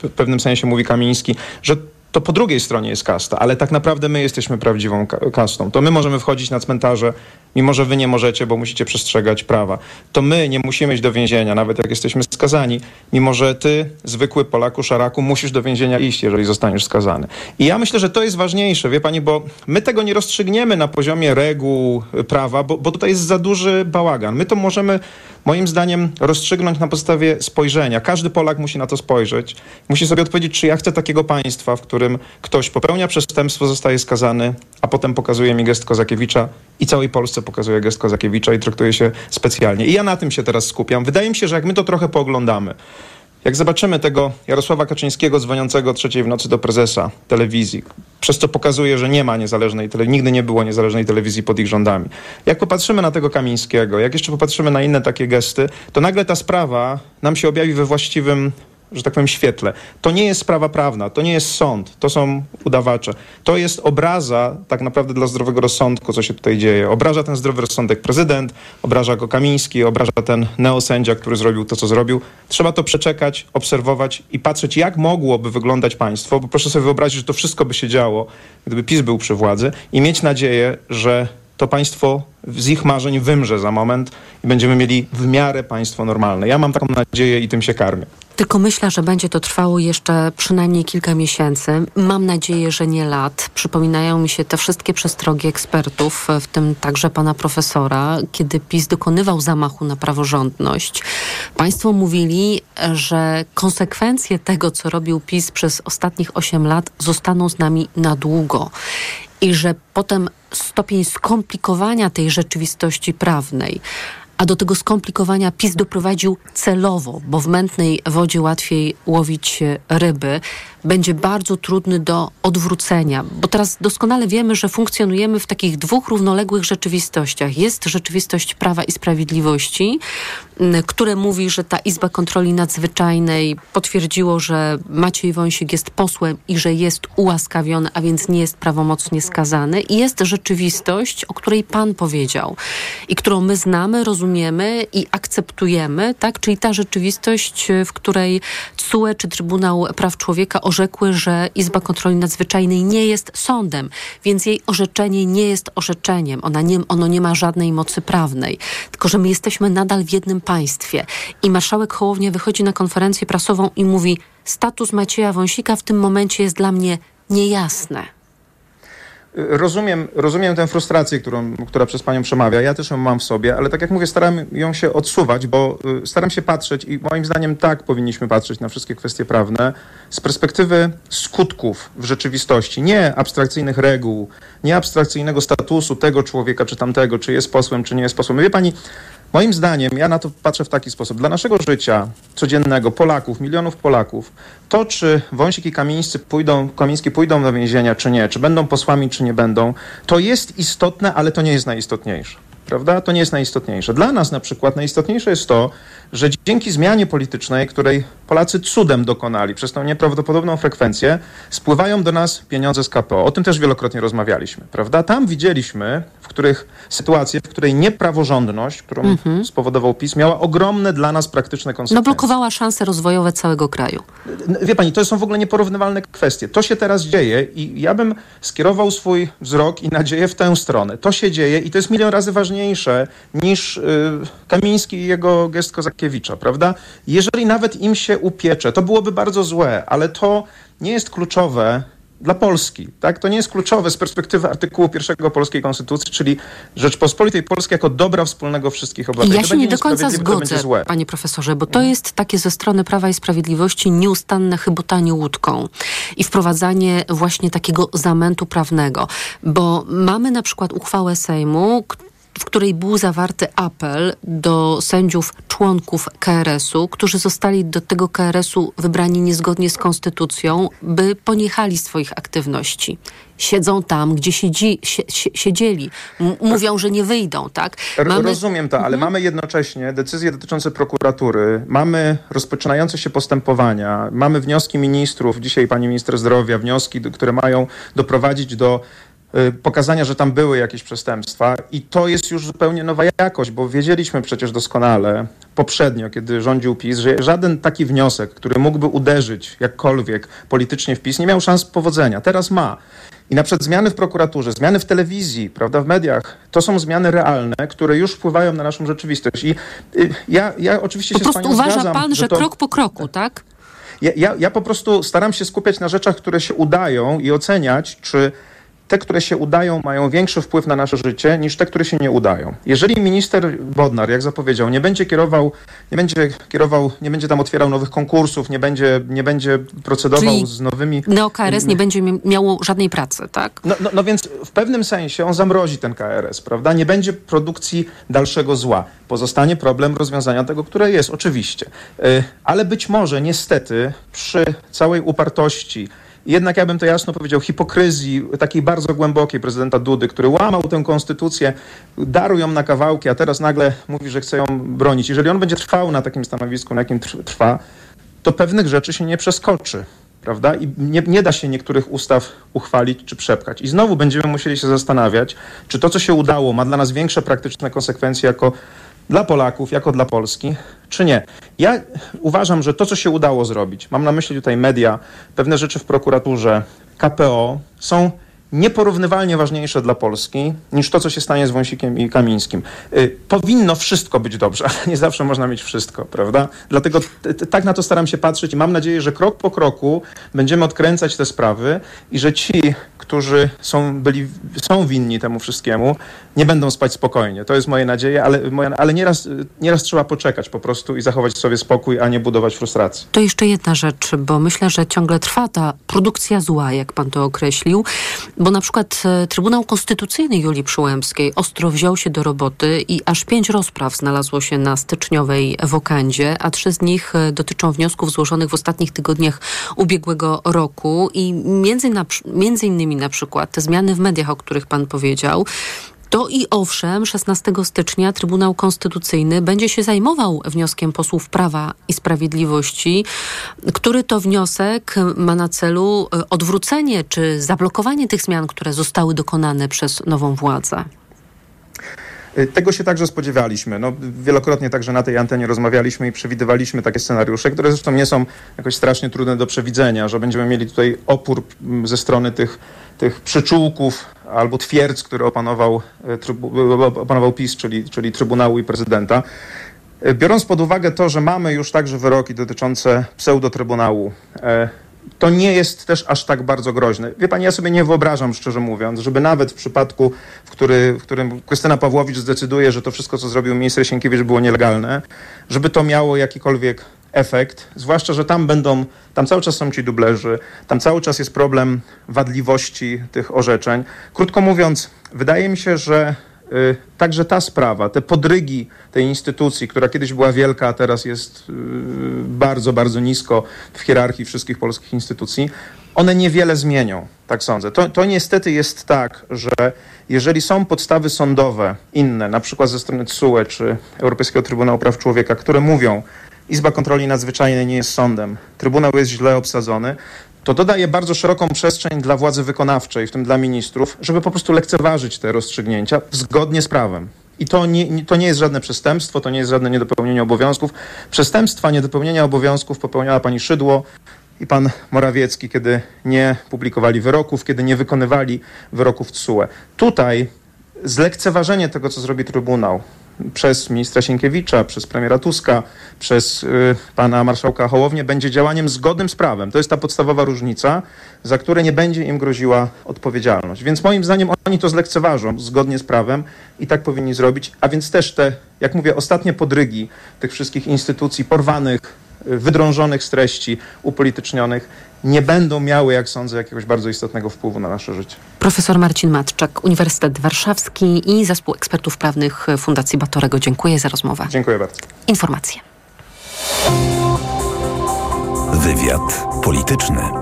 w pewnym sensie mówi Kamiński, że to po drugiej stronie jest kasta, ale tak naprawdę my jesteśmy prawdziwą kastą. To my możemy wchodzić na cmentarze, mimo że wy nie możecie, bo musicie przestrzegać prawa. To my nie musimy iść do więzienia, nawet jak jesteśmy skazani, mimo że ty, zwykły Polaku, szaraku, musisz do więzienia iść, jeżeli zostaniesz skazany. I ja myślę, że to jest ważniejsze, wie pani, bo my tego nie rozstrzygniemy na poziomie reguł prawa, bo, bo tutaj jest za duży bałagan. My to możemy moim zdaniem rozstrzygnąć na podstawie spojrzenia. Każdy Polak musi na to spojrzeć. Musi sobie odpowiedzieć, czy ja chcę takiego państwa, w którym ktoś popełnia przestępstwo, zostaje skazany, a potem pokazuje mi gest Kozakiewicza i całej Polsce pokazuje gest Kozakiewicza i traktuje się specjalnie. I ja na tym się teraz skupiam. Wydaje mi się, że jak my to trochę pooglądamy, jak zobaczymy tego Jarosława Kaczyńskiego dzwoniącego o trzeciej w nocy do prezesa telewizji, przez co pokazuje, że nie ma niezależnej telewizji, nigdy nie było niezależnej telewizji pod ich rządami. Jak popatrzymy na tego Kamińskiego, jak jeszcze popatrzymy na inne takie gesty, to nagle ta sprawa nam się objawi we właściwym że tak powiem, świetle. To nie jest sprawa prawna, to nie jest sąd, to są udawacze. To jest obraza tak naprawdę dla zdrowego rozsądku, co się tutaj dzieje. Obraża ten zdrowy rozsądek prezydent, obraża go Kamiński, obraża ten neosędzia, który zrobił to, co zrobił. Trzeba to przeczekać, obserwować i patrzeć, jak mogłoby wyglądać państwo, bo proszę sobie wyobrazić, że to wszystko by się działo, gdyby PiS był przy władzy i mieć nadzieję, że to państwo z ich marzeń wymrze za moment i będziemy mieli w miarę państwo normalne. Ja mam taką nadzieję i tym się karmię. Tylko myślę, że będzie to trwało jeszcze przynajmniej kilka miesięcy. Mam nadzieję, że nie lat. Przypominają mi się te wszystkie przestrogi ekspertów, w tym także pana profesora, kiedy PiS dokonywał zamachu na praworządność. Państwo mówili, że konsekwencje tego, co robił PiS przez ostatnich 8 lat, zostaną z nami na długo i że potem stopień skomplikowania tej rzeczywistości prawnej, a do tego skomplikowania PiS doprowadził celowo, bo w mętnej wodzie łatwiej łowić ryby, będzie bardzo trudny do odwrócenia, bo teraz doskonale wiemy, że funkcjonujemy w takich dwóch równoległych rzeczywistościach. Jest rzeczywistość prawa i sprawiedliwości, które mówi, że ta Izba Kontroli Nadzwyczajnej potwierdziło, że Maciej Wąsik jest posłem i że jest ułaskawiony, a więc nie jest prawomocnie skazany. I jest rzeczywistość, o której Pan powiedział i którą my znamy, rozumiemy i akceptujemy, tak? Czyli ta rzeczywistość, w której CUE czy Trybunał Praw Człowieka orzekły, że Izba Kontroli Nadzwyczajnej nie jest sądem, więc jej orzeczenie nie jest orzeczeniem. Ona nie, ono nie ma żadnej mocy prawnej. Tylko, że my jesteśmy nadal w jednym państwie. I marszałek Hołownia wychodzi na konferencję prasową i mówi: Status Macieja Wąsika w tym momencie jest dla mnie niejasny. Rozumiem, rozumiem tę frustrację, którą, która przez panią przemawia. Ja też ją mam w sobie, ale tak jak mówię, staram ją się odsuwać, bo y, staram się patrzeć i moim zdaniem tak powinniśmy patrzeć na wszystkie kwestie prawne z perspektywy skutków w rzeczywistości, nie abstrakcyjnych reguł, nie abstrakcyjnego statusu tego człowieka czy tamtego, czy jest posłem, czy nie jest posłem. Wie pani, Moim zdaniem, ja na to patrzę w taki sposób. Dla naszego życia codziennego, Polaków, milionów Polaków, to czy Wąsik i pójdą, Kamiński pójdą do więzienia, czy nie, czy będą posłami, czy nie będą, to jest istotne, ale to nie jest najistotniejsze prawda? To nie jest najistotniejsze. Dla nas na przykład najistotniejsze jest to, że dzięki zmianie politycznej, której Polacy cudem dokonali przez tą nieprawdopodobną frekwencję, spływają do nas pieniądze z KPO. O tym też wielokrotnie rozmawialiśmy, prawda? Tam widzieliśmy, w których sytuacje, w której niepraworządność, którą mhm. spowodował PiS, miała ogromne dla nas praktyczne konsekwencje. No blokowała szanse rozwojowe całego kraju. Wie pani, to są w ogóle nieporównywalne kwestie. To się teraz dzieje i ja bym skierował swój wzrok i nadzieję w tę stronę. To się dzieje i to jest milion razy ważniejsze niż y, Kamiński i jego gest Kozakiewicza, prawda? Jeżeli nawet im się upiecze, to byłoby bardzo złe, ale to nie jest kluczowe dla Polski. Tak? To nie jest kluczowe z perspektywy artykułu pierwszego polskiej konstytucji, czyli Rzeczpospolitej Polskiej jako dobra wspólnego wszystkich obywateli. Ja się nie do końca zgodzę, panie profesorze, bo to mhm. jest takie ze strony Prawa i Sprawiedliwości nieustanne chybotanie łódką i wprowadzanie właśnie takiego zamętu prawnego, bo mamy na przykład uchwałę Sejmu, w której był zawarty apel do sędziów członków KRS-u, którzy zostali do tego KRS-u wybrani niezgodnie z konstytucją, by poniechali swoich aktywności. Siedzą tam, gdzie siedzi, siedzieli. M mówią, że nie wyjdą, tak? Mamy... Rozumiem to, ale mhm. mamy jednocześnie decyzje dotyczące prokuratury, mamy rozpoczynające się postępowania, mamy wnioski ministrów, dzisiaj pani minister zdrowia, wnioski, które mają doprowadzić do pokazania, że tam były jakieś przestępstwa i to jest już zupełnie nowa jakość, bo wiedzieliśmy przecież doskonale poprzednio, kiedy rządził PiS, że żaden taki wniosek, który mógłby uderzyć jakkolwiek politycznie w PiS, nie miał szans powodzenia. Teraz ma. I na przykład zmiany w prokuraturze, zmiany w telewizji, prawda, w mediach, to są zmiany realne, które już wpływają na naszą rzeczywistość. I y, ja, ja oczywiście po się z panią uważa zgadzam, pan, że, to... krok po kroku, tak? Ja, ja, ja po prostu staram się skupiać na rzeczach, które się udają i oceniać, czy te, które się udają, mają większy wpływ na nasze życie niż te, które się nie udają. Jeżeli minister Bodnar, jak zapowiedział, nie będzie kierował, nie będzie kierował, nie będzie tam otwierał nowych konkursów, nie będzie, nie będzie procedował Czyli z nowymi... NeoKRS nie będzie miało żadnej pracy, tak? No, no, no więc w pewnym sensie on zamrozi ten KRS, prawda? Nie będzie produkcji dalszego zła. Pozostanie problem rozwiązania tego, które jest, oczywiście. Y, ale być może, niestety, przy całej upartości, jednak ja bym to jasno powiedział, hipokryzji takiej bardzo głębokiej prezydenta Dudy, który łamał tę konstytucję, darł ją na kawałki, a teraz nagle mówi, że chce ją bronić. Jeżeli on będzie trwał na takim stanowisku, na jakim trwa, to pewnych rzeczy się nie przeskoczy. Prawda? I nie, nie da się niektórych ustaw uchwalić czy przepchać. I znowu będziemy musieli się zastanawiać, czy to, co się udało, ma dla nas większe praktyczne konsekwencje jako dla Polaków, jako dla Polski, czy nie. Ja uważam, że to, co się udało zrobić, mam na myśli tutaj media, pewne rzeczy w prokuraturze, KPO, są nieporównywalnie ważniejsze dla Polski niż to, co się stanie z Wąsikiem i Kamińskim. Y, powinno wszystko być dobrze, (laughs) ale nie zawsze można mieć wszystko, prawda? Dlatego tak na to staram się patrzeć i mam nadzieję, że krok po kroku będziemy odkręcać te sprawy i że ci, którzy są, byli, są winni temu wszystkiemu, nie będą spać spokojnie. To jest moje nadzieje, ale, ale nieraz, nieraz trzeba poczekać po prostu i zachować sobie spokój, a nie budować frustracji. To jeszcze jedna rzecz, bo myślę, że ciągle trwa ta produkcja zła, jak pan to określił, bo na przykład e, Trybunał Konstytucyjny Julii Przyłębskiej ostro wziął się do roboty i aż pięć rozpraw znalazło się na styczniowej wokandzie, a trzy z nich e, dotyczą wniosków złożonych w ostatnich tygodniach ubiegłego roku. I między, między innymi na przykład te zmiany w mediach, o których pan powiedział, to i owszem, 16 stycznia Trybunał Konstytucyjny będzie się zajmował wnioskiem posłów Prawa i Sprawiedliwości, który to wniosek ma na celu e, odwrócenie czy zablokowanie tych zmian, które zostały dokonane przez nową władzę. Y, tego się także spodziewaliśmy. No, wielokrotnie także na tej antenie rozmawialiśmy i przewidywaliśmy takie scenariusze, które zresztą nie są jakoś strasznie trudne do przewidzenia, że będziemy mieli tutaj opór ze strony tych, tych przyczółków albo twierdz, który opanował, y, opanował PiS, czyli, czyli Trybunału i prezydenta. Y, biorąc pod uwagę to, że mamy już także wyroki dotyczące pseudotrybunału, e, to nie jest też aż tak bardzo groźne. Wie pani, ja sobie nie wyobrażam, szczerze mówiąc, żeby nawet w przypadku, w, który, w którym Krystyna Pawłowicz zdecyduje, że to wszystko, co zrobił minister Sienkiewicz było nielegalne, żeby to miało jakikolwiek efekt, zwłaszcza, że tam będą, tam cały czas są ci dublerzy, tam cały czas jest problem wadliwości tych orzeczeń. Krótko mówiąc, wydaje mi się, że y, także ta sprawa, te podrygi tej instytucji, która kiedyś była wielka, a teraz jest y, bardzo, bardzo nisko w hierarchii wszystkich polskich instytucji, one niewiele zmienią, tak sądzę. To, to niestety jest tak, że jeżeli są podstawy sądowe inne, na przykład ze strony TSUE czy Europejskiego Trybunału Praw Człowieka, które mówią, Izba Kontroli Nadzwyczajnej nie jest sądem, Trybunał jest źle obsadzony, to dodaje bardzo szeroką przestrzeń dla władzy wykonawczej, w tym dla ministrów, żeby po prostu lekceważyć te rozstrzygnięcia zgodnie z prawem. I to nie, to nie jest żadne przestępstwo, to nie jest żadne niedopełnienie obowiązków. Przestępstwa niedopełnienia obowiązków popełniała pani Szydło i pan Morawiecki, kiedy nie publikowali wyroków, kiedy nie wykonywali wyroków TSUE. Tutaj zlekceważenie tego, co zrobi Trybunał, przez ministra Sienkiewicza, przez premiera Tuska, przez y, pana marszałka Hołownię będzie działaniem zgodnym z prawem. To jest ta podstawowa różnica, za które nie będzie im groziła odpowiedzialność. Więc moim zdaniem oni to zlekceważą zgodnie z prawem i tak powinni zrobić. A więc też te, jak mówię, ostatnie podrygi tych wszystkich instytucji porwanych, wydrążonych z treści, upolitycznionych, nie będą miały, jak sądzę, jakiegoś bardzo istotnego wpływu na nasze życie. Profesor Marcin Matczak, Uniwersytet Warszawski i Zespół Ekspertów Prawnych Fundacji Batorego. Dziękuję za rozmowę. Dziękuję bardzo. Informacje. Wywiad polityczny.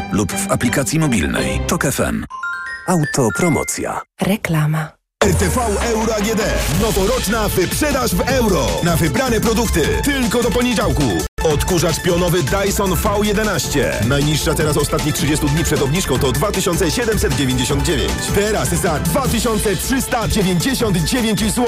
lub w aplikacji mobilnej. Tok FM. Autopromocja. Reklama. RTV Euro AGD. Noworoczna wyprzedaż w euro. Na wybrane produkty. Tylko do poniedziałku. Odkurzacz pionowy Dyson V11. Najniższa teraz ostatnich 30 dni przed obniżką to 2799. Teraz za 2399 zł.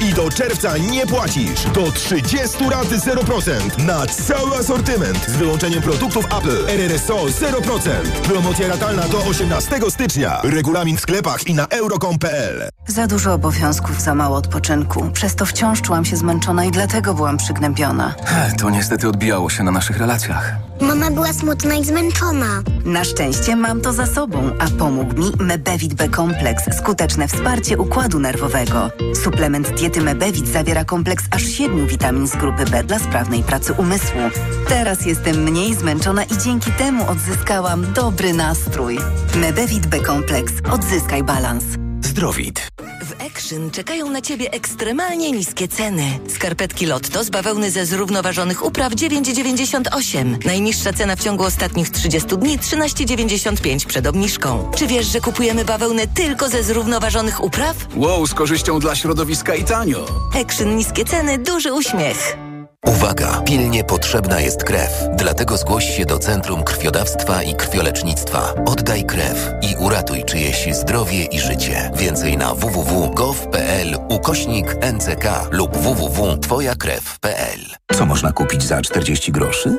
I do czerwca nie płacisz. Do 30 rat 0%. Na cały asortyment. Z wyłączeniem produktów Apple. RRSO 0%. Promocja ratalna do 18 stycznia. Regulamin w sklepach i na euro.com.pl. Za dużo obowiązków, za mało odpoczynku. Przez to wciąż czułam się zmęczona i dlatego byłam przygnębiona. To niestety odbijało się na naszych relacjach. Mama była smutna i zmęczona. Na szczęście mam to za sobą, a pomógł mi Mebevit B kompleks, skuteczne wsparcie układu nerwowego. Suplement diety Mebevit zawiera kompleks aż siedmiu witamin z grupy B dla sprawnej pracy umysłu. Teraz jestem mniej zmęczona i dzięki temu odzyskałam dobry nastrój. Mebevit B kompleks. Odzyskaj balans. Zdrowit. Action czekają na Ciebie ekstremalnie niskie ceny. Skarpetki Lotto z bawełny ze zrównoważonych upraw 9,98. Najniższa cena w ciągu ostatnich 30 dni 13,95 przed obniżką. Czy wiesz, że kupujemy bawełnę tylko ze zrównoważonych upraw? Wow, z korzyścią dla środowiska i tanio. Action niskie ceny, duży uśmiech. Uwaga! Pilnie potrzebna jest krew. Dlatego zgłoś się do Centrum Krwiodawstwa i Krwiolecznictwa. Oddaj krew i uratuj czyjeś zdrowie i życie. Więcej na www.gov.pl ukośnik NCK lub www.twojakrew.pl Co można kupić za 40 groszy?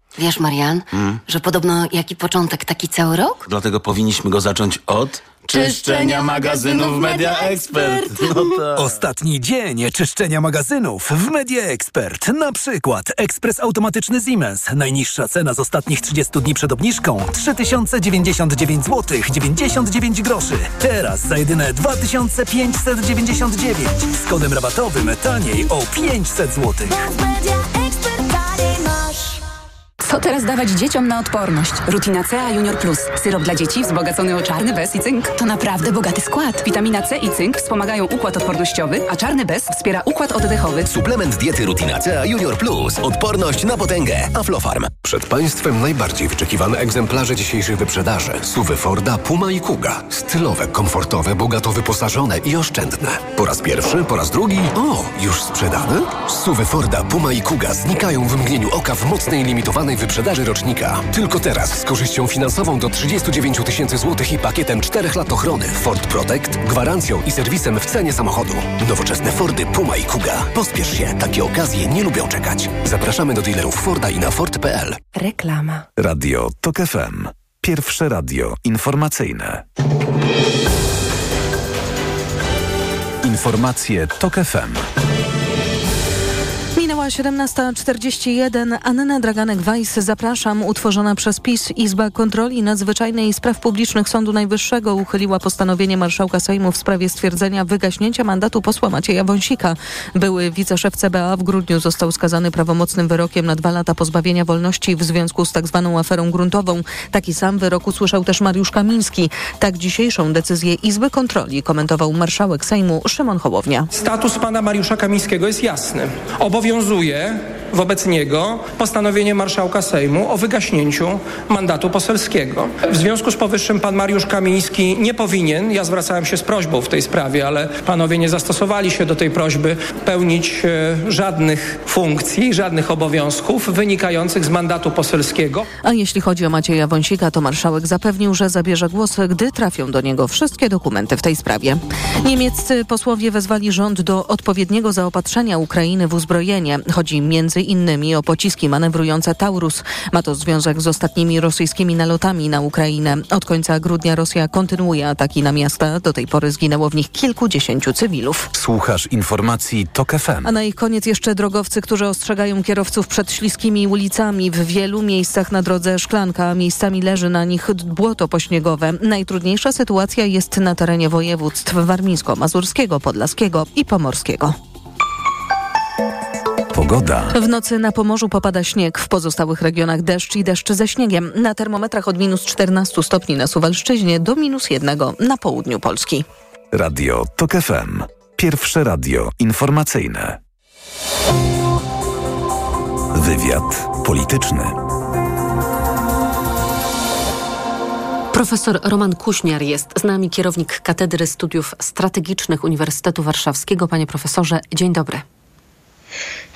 Wiesz, Marian, Hmm? że podobno jaki początek, taki cały rok? Dlatego powinniśmy go zacząć od... Czyszczenia magazynów Media Expert. No tak. Ostatni dzień czyszczenia magazynów w Media Expert. Na przykład ekspres automatyczny Siemens. Najniższa cena z ostatnich 30 dni przed obniżką 3099 zł 99 groszy. Teraz za jedyne 2599 z kodem rabatowym taniej o 500 zł. Co teraz dawać dzieciom na odporność? Rutina C Junior Plus. Syrop dla dzieci wzbogacony o czarny bez i cynk. To naprawdę bogaty skład. Witamina C i cynk wspomagają układ odpornościowy, a czarny bez wspiera układ oddechowy. Suplement diety Rutina C Junior Plus. Odporność na potęgę. Aflofarm. Przed Państwem najbardziej wyczekiwane egzemplarze dzisiejszych wyprzedaży. Suwy Forda, Puma i Kuga. Stylowe, komfortowe, bogato wyposażone i oszczędne. Po raz pierwszy, po raz drugi. O, już sprzedane? Suwy Forda, Puma i Kuga znikają w mgnieniu oka w mocnej limitowanej wyprzedaży rocznika. Tylko teraz z korzyścią finansową do 39 tysięcy złotych i pakietem 4 lat ochrony Ford Protect, gwarancją i serwisem w cenie samochodu. Nowoczesne Fordy, Puma i Kuga. Pospiesz się, takie okazje nie lubią czekać. Zapraszamy do dealerów Forda i na Ford.pl. Reklama. Radio TOK FM. Pierwsze radio informacyjne. Informacje TOK FM. Minęła 17.41. Anna Draganek-Weiss, zapraszam. Utworzona przez PiS Izba Kontroli Nadzwyczajnej Spraw Publicznych Sądu Najwyższego uchyliła postanowienie marszałka Sejmu w sprawie stwierdzenia wygaśnięcia mandatu posła Macieja Wąsika. Były wiceszef CBA w grudniu został skazany prawomocnym wyrokiem na dwa lata pozbawienia wolności w związku z. Tak aferą gruntową. Taki sam wyrok usłyszał też Mariusz Kamiński. Tak dzisiejszą decyzję Izby Kontroli komentował marszałek Sejmu Szymon Hołownia. Status pana Mariusza Kamińskiego jest jasny. Obowiązuje wobec niego postanowienie marszałka Sejmu o wygaśnięciu mandatu poselskiego. W związku z powyższym pan Mariusz Kamiński nie powinien, ja zwracałem się z prośbą w tej sprawie, ale panowie nie zastosowali się do tej prośby, pełnić e, żadnych funkcji, żadnych obowiązków wynikających z mandatu poselskiego. A jeśli chodzi o Macieja Wąsika, to marszałek zapewnił, że zabierze głos, gdy trafią do niego wszystkie dokumenty w tej sprawie. Niemieccy posłowie wezwali rząd do odpowiedniego zaopatrzenia Ukrainy w uzbrojenie. Chodzi między innymi o pociski manewrujące Taurus. Ma to związek z ostatnimi rosyjskimi nalotami na Ukrainę. Od końca grudnia Rosja kontynuuje ataki na miasta. Do tej pory zginęło w nich kilkudziesięciu cywilów. Słuchasz informacji TOK FM. A na ich koniec jeszcze drogowcy, którzy ostrzegają kierowców przed śliskimi ulicami. W wielu miejscach na drodze szklanka, miejscami leży na nich błoto pośniegowe. Najtrudniejsza sytuacja jest na terenie województw warmińsko-mazurskiego, podlaskiego i pomorskiego. Pogoda. W nocy na Pomorzu popada śnieg, w pozostałych regionach deszcz i deszcz ze śniegiem. Na termometrach od minus 14 stopni na Suwalszczyźnie do minus 1 na południu Polski. Radio TOK FM. Pierwsze radio informacyjne. Wywiad polityczny. Profesor Roman Kuśniar jest z nami, kierownik Katedry Studiów Strategicznych Uniwersytetu Warszawskiego. Panie profesorze, dzień dobry.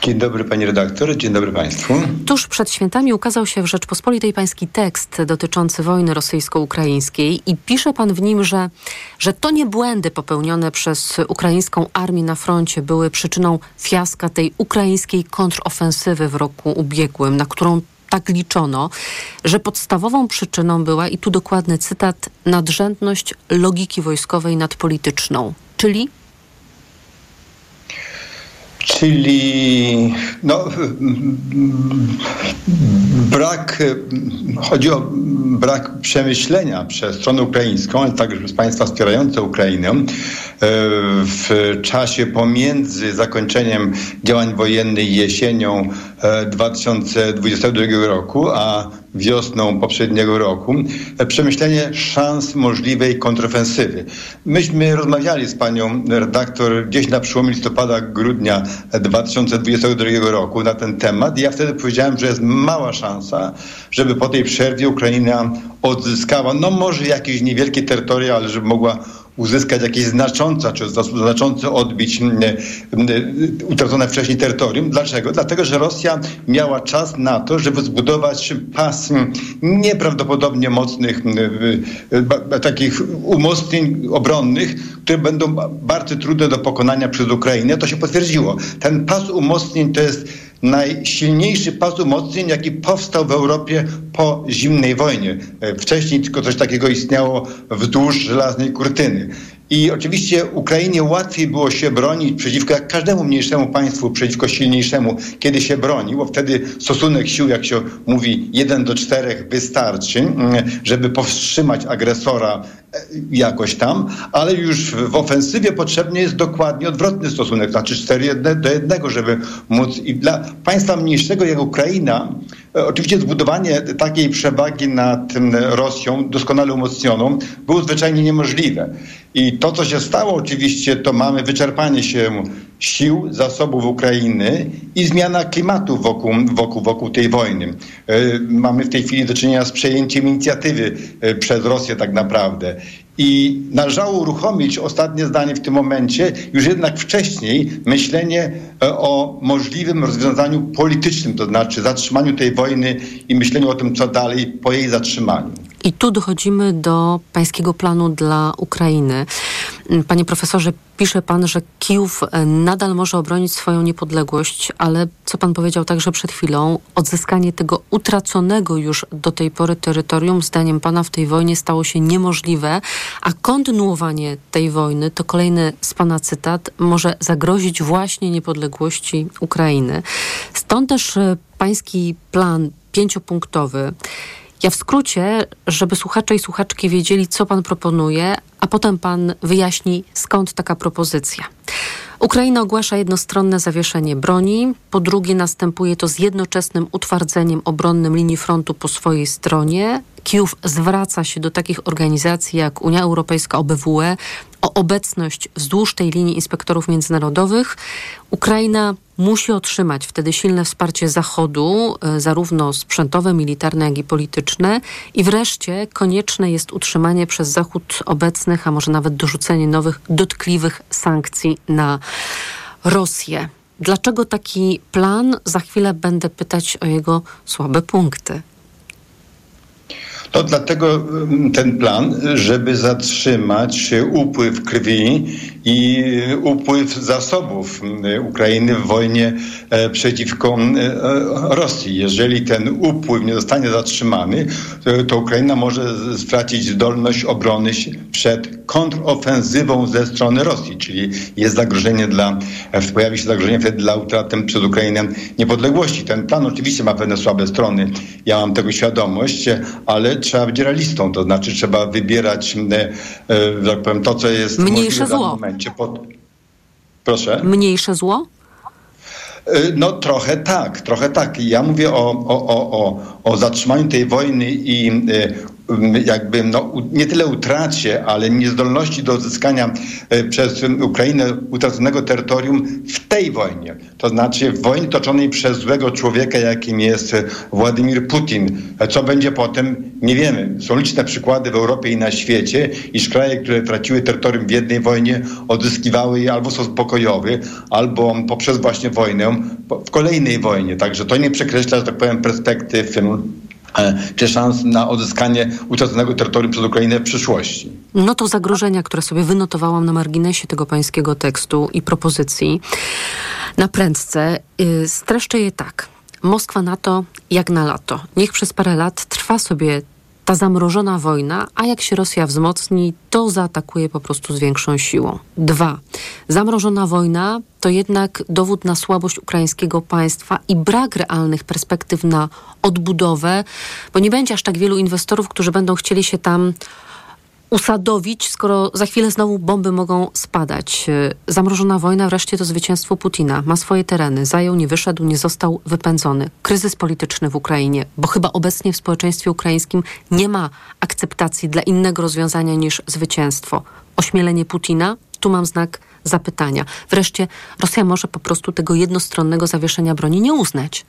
Dzień dobry pani redaktor, dzień dobry państwu. Tuż przed świętami ukazał się w Rzeczpospolitej pański tekst dotyczący wojny rosyjsko-ukraińskiej i pisze pan w nim, że, że to nie błędy popełnione przez ukraińską armię na froncie były przyczyną fiaska tej ukraińskiej kontrofensywy w roku ubiegłym, na którą tak liczono, że podstawową przyczyną była, i tu dokładny cytat, nadrzędność logiki wojskowej nad polityczną, czyli Czyli no, brak, chodzi o brak przemyślenia przez stronę ukraińską, ale także przez państwa wspierające Ukrainę e, w czasie pomiędzy zakończeniem działań wojennych jesienią 2022 e, roku, a wiosną poprzedniego roku, e, przemyślenie szans możliwej kontrofensywy. Myśmy rozmawiali z panią redaktor gdzieś na przełomie listopada, grudnia 2022 roku na ten temat ja wtedy powiedziałem, że jest mała szansa, żeby po tej przerwie Ukraina odzyskała, no może jakieś niewielkie terytoria, ale żeby mogła uzyskać jakieś znaczące, czy znacząco odbić utracone wcześniej terytorium. Dlaczego? Dlatego, że Rosja miała czas na to, żeby zbudować pas nieprawdopodobnie mocnych takich umocnień obronnych, które będą bardzo trudne do pokonania przez Ukrainę. To się potwierdziło. Ten pas umocnień to jest najsilniejszy pas umocnień, jaki powstał w Europie po zimnej wojnie. E, wcześniej tylko coś takiego istniało wzdłuż żelaznej kurtyny. I oczywiście Ukrainie łatwiej było się bronić przeciwko jak każdemu mniejszemu państwu, przeciwko silniejszemu, kiedy się broni, bo wtedy stosunek sił, jak się mówi, jeden do czterech wystarczy, mm, żeby powstrzymać agresora e, jakoś tam, ale już w ofensywie potrzebny jest dokładnie odwrotny stosunek, znaczy cztery do jednego, żeby móc i dla państwa mniejszego jak Ukraina oczywiście zbudowanie takiej przewagi nad Rosją doskonale umocnioną było zwyczajnie niemożliwe. I to, co się stało oczywiście, to mamy wyczerpanie się sił, zasobów Ukrainy i zmiana klimatu wokół, wokół, wokół tej wojny. E, mamy w tej chwili do czynienia z przejęciem inicjatywy e, przez Rosję tak naprawdę. I należało uruchomić, ostatnie zdanie w tym momencie, już jednak wcześniej myślenie e, o możliwym rozwiązaniu politycznym, to znaczy zatrzymaniu tej wojny i myśleniu o tym, co dalej po jej zatrzymaniu. I tu dochodzimy do pańskiego planu dla Ukrainy. Panie profesorze, pisze pan, że Kijów e, nadal może obronić swoją niepodległość, ale co pan powiedział także przed chwilą, odzyskanie tego utraconego już do tej pory terytorium, zdaniem pana, w tej wojnie stało się niemożliwe, a kontynuowanie tej wojny, to kolejny z pana cytat, może zagrozić właśnie niepodległości Ukrainy. Stąd też e, pański plan pięciopunktowy ja w skrócie, żeby słuchacze i słuchaczki wiedzieli, co pan proponuje, a potem pan wyjaśni, skąd taka propozycja. Ukraina ogłasza jednostronne zawieszenie broni. Po drugie, następuje to z jednoczesnym utwardzeniem obronnym linii frontu po swojej stronie. Kijów zwraca się do takich organizacji jak Unia Europejska, OBWE o obecność wzdłuż tej linii inspektorów międzynarodowych. Ukraina musi otrzymać wtedy silne wsparcie Zachodu, e, zarówno sprzętowe, militarne, jak i polityczne. I wreszcie konieczne jest utrzymanie przez Zachód obecnych, a może nawet dorzucenie nowych, dotkliwych sankcji na Rosję. Dlaczego taki plan? Za chwilę będę pytać o jego słabe punkty. To dlatego mm, ten plan, żeby zatrzymać upływ krwi i upływ zasobów mm, Ukrainy w wojnie e, przeciwko mm, e, Rosji. Jeżeli ten upływ nie zostanie zatrzymany, to Ukraina może stracić zdolność obrony przed kontrofensywą ze strony Rosji, czyli jest zagrożenie dla, e, pojawi się zagrożenie wtedy dla utraty przez Ukrainę niepodległości. Ten plan oczywiście ma pewne słabe strony, ja mam tego świadomość, ale trzeba być realistą, to znaczy trzeba wybierać, tak powiem, to, co jest Mniejsze zło. w momencie. Pod... Proszę? Mniejsze zło? E, no trochę tak, trochę tak. Ja mówię o, o, o, o, zatrzymaniu tej wojny i jakby no, nie tyle utracie, ale niezdolności do odzyskania e, przez Ukrainę utraconego terytorium w tej wojnie. To znaczy w wojnie toczonej przez złego człowieka, jakim jest Władimir Putin. E, co będzie potem, nie wiemy. Są liczne przykłady w Europie i na świecie, iż kraje, które traciły terytorium w jednej wojnie, odzyskiwały je albo w sposób pokojowy, albo poprzez właśnie wojnę w kolejnej wojnie. Także to nie przekreśla, że tak powiem, perspektyw E, czy szans na odzyskanie utraconego terytorium przez Ukrainę w przyszłości. No to zagrożenia, które sobie wynotowałam na marginesie tego pańskiego tekstu i propozycji na prędce, yy, streszczę je tak. Moskwa NATO jak na lato. Niech przez parę lat trwa sobie ta zamrożona wojna, a jak się Rosja wzmocni, to zaatakuje po prostu z większą siłą. Dwa, zamrożona wojna to jednak dowód na słabość ukraińskiego państwa i brak realnych perspektyw na odbudowę, bo nie będzie aż tak wielu inwestorów, którzy będą chcieli się tam usadowić, skoro za chwilę znowu bomby mogą spadać. Zamrożona wojna wreszcie to zwycięstwo Putina. Ma swoje tereny, zajął, nie wyszedł, nie został wypędzony. Kryzys polityczny w Ukrainie, bo chyba obecnie w społeczeństwie ukraińskim nie ma akceptacji dla innego rozwiązania niż zwycięstwo. Ośmielenie Putina, tu mam znak zapytania. Wreszcie Rosja może po prostu tego jednostronnego zawieszenia broni nie uznać.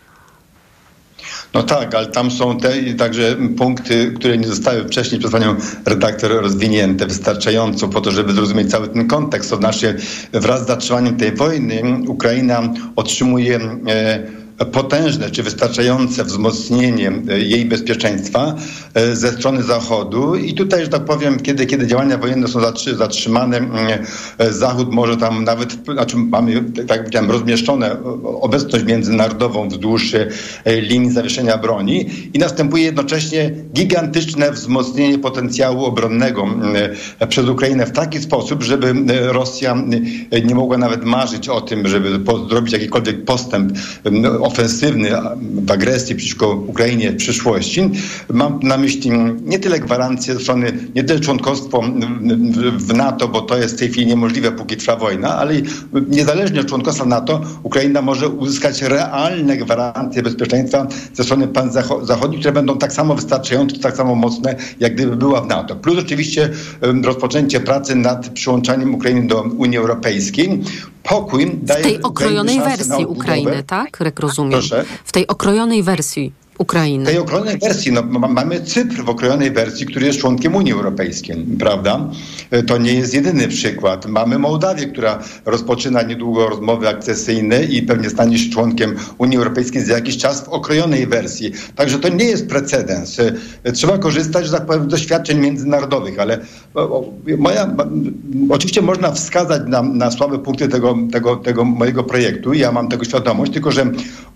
No tak, ale tam są te także punkty, które nie zostały wcześniej przez panią redaktor rozwinięte wystarczająco po to, żeby zrozumieć cały ten kontekst. To znaczy wraz z zatrzymaniem tej wojny Ukraina otrzymuje e, potężne czy wystarczające wzmocnienie e, jej bezpieczeństwa e, ze strony Zachodu. I tutaj, że tak powiem, kiedy, kiedy działania wojenne są zatrzymane, e, Zachód może tam nawet, znaczy mamy, tak jak powiedziałem, rozmieszczone obecność międzynarodową wzdłuż linii zawieszenia broni i następuje jednocześnie gigantyczne wzmocnienie potencjału obronnego przez Ukrainę w taki sposób, żeby Rosja nie mogła nawet marzyć o tym, żeby zrobić jakikolwiek postęp ofensywny w agresji przeciwko Ukrainie w przyszłości. Mam na myśli nie tyle gwarancje ze strony, nie tyle członkostwo w NATO, bo to jest w tej chwili niemożliwe, póki trwa wojna, ale niezależnie od członkostwa NATO Ukraina może uzyskać realne gwarancje bezpieczeństwa ze strony państw zachodnich, które będą tak samo wystarczające, tak samo mocne, jak gdyby była w NATO. Plus oczywiście rozpoczęcie pracy nad przyłączaniem Ukrainy do Unii Europejskiej. Pokój daje W tej okrojonej wersji Ukrainy, tak? Jak rozumiem. Proszę? W tej okrojonej wersji Ukrainy. Tej okrojonej wersji, no, mamy Cypr w okrojonej wersji, który jest członkiem Unii Europejskiej, prawda? To nie jest jedyny przykład. Mamy Mołdawię, która rozpoczyna niedługo rozmowy akcesyjne i pewnie stanie się członkiem Unii Europejskiej za jakiś czas w okrojonej wersji. Także to nie jest precedens. Trzeba korzystać, tak z doświadczeń międzynarodowych, ale moja, oczywiście można wskazać na, na słabe punkty tego, tego, tego mojego projektu. Ja mam tego świadomość, tylko że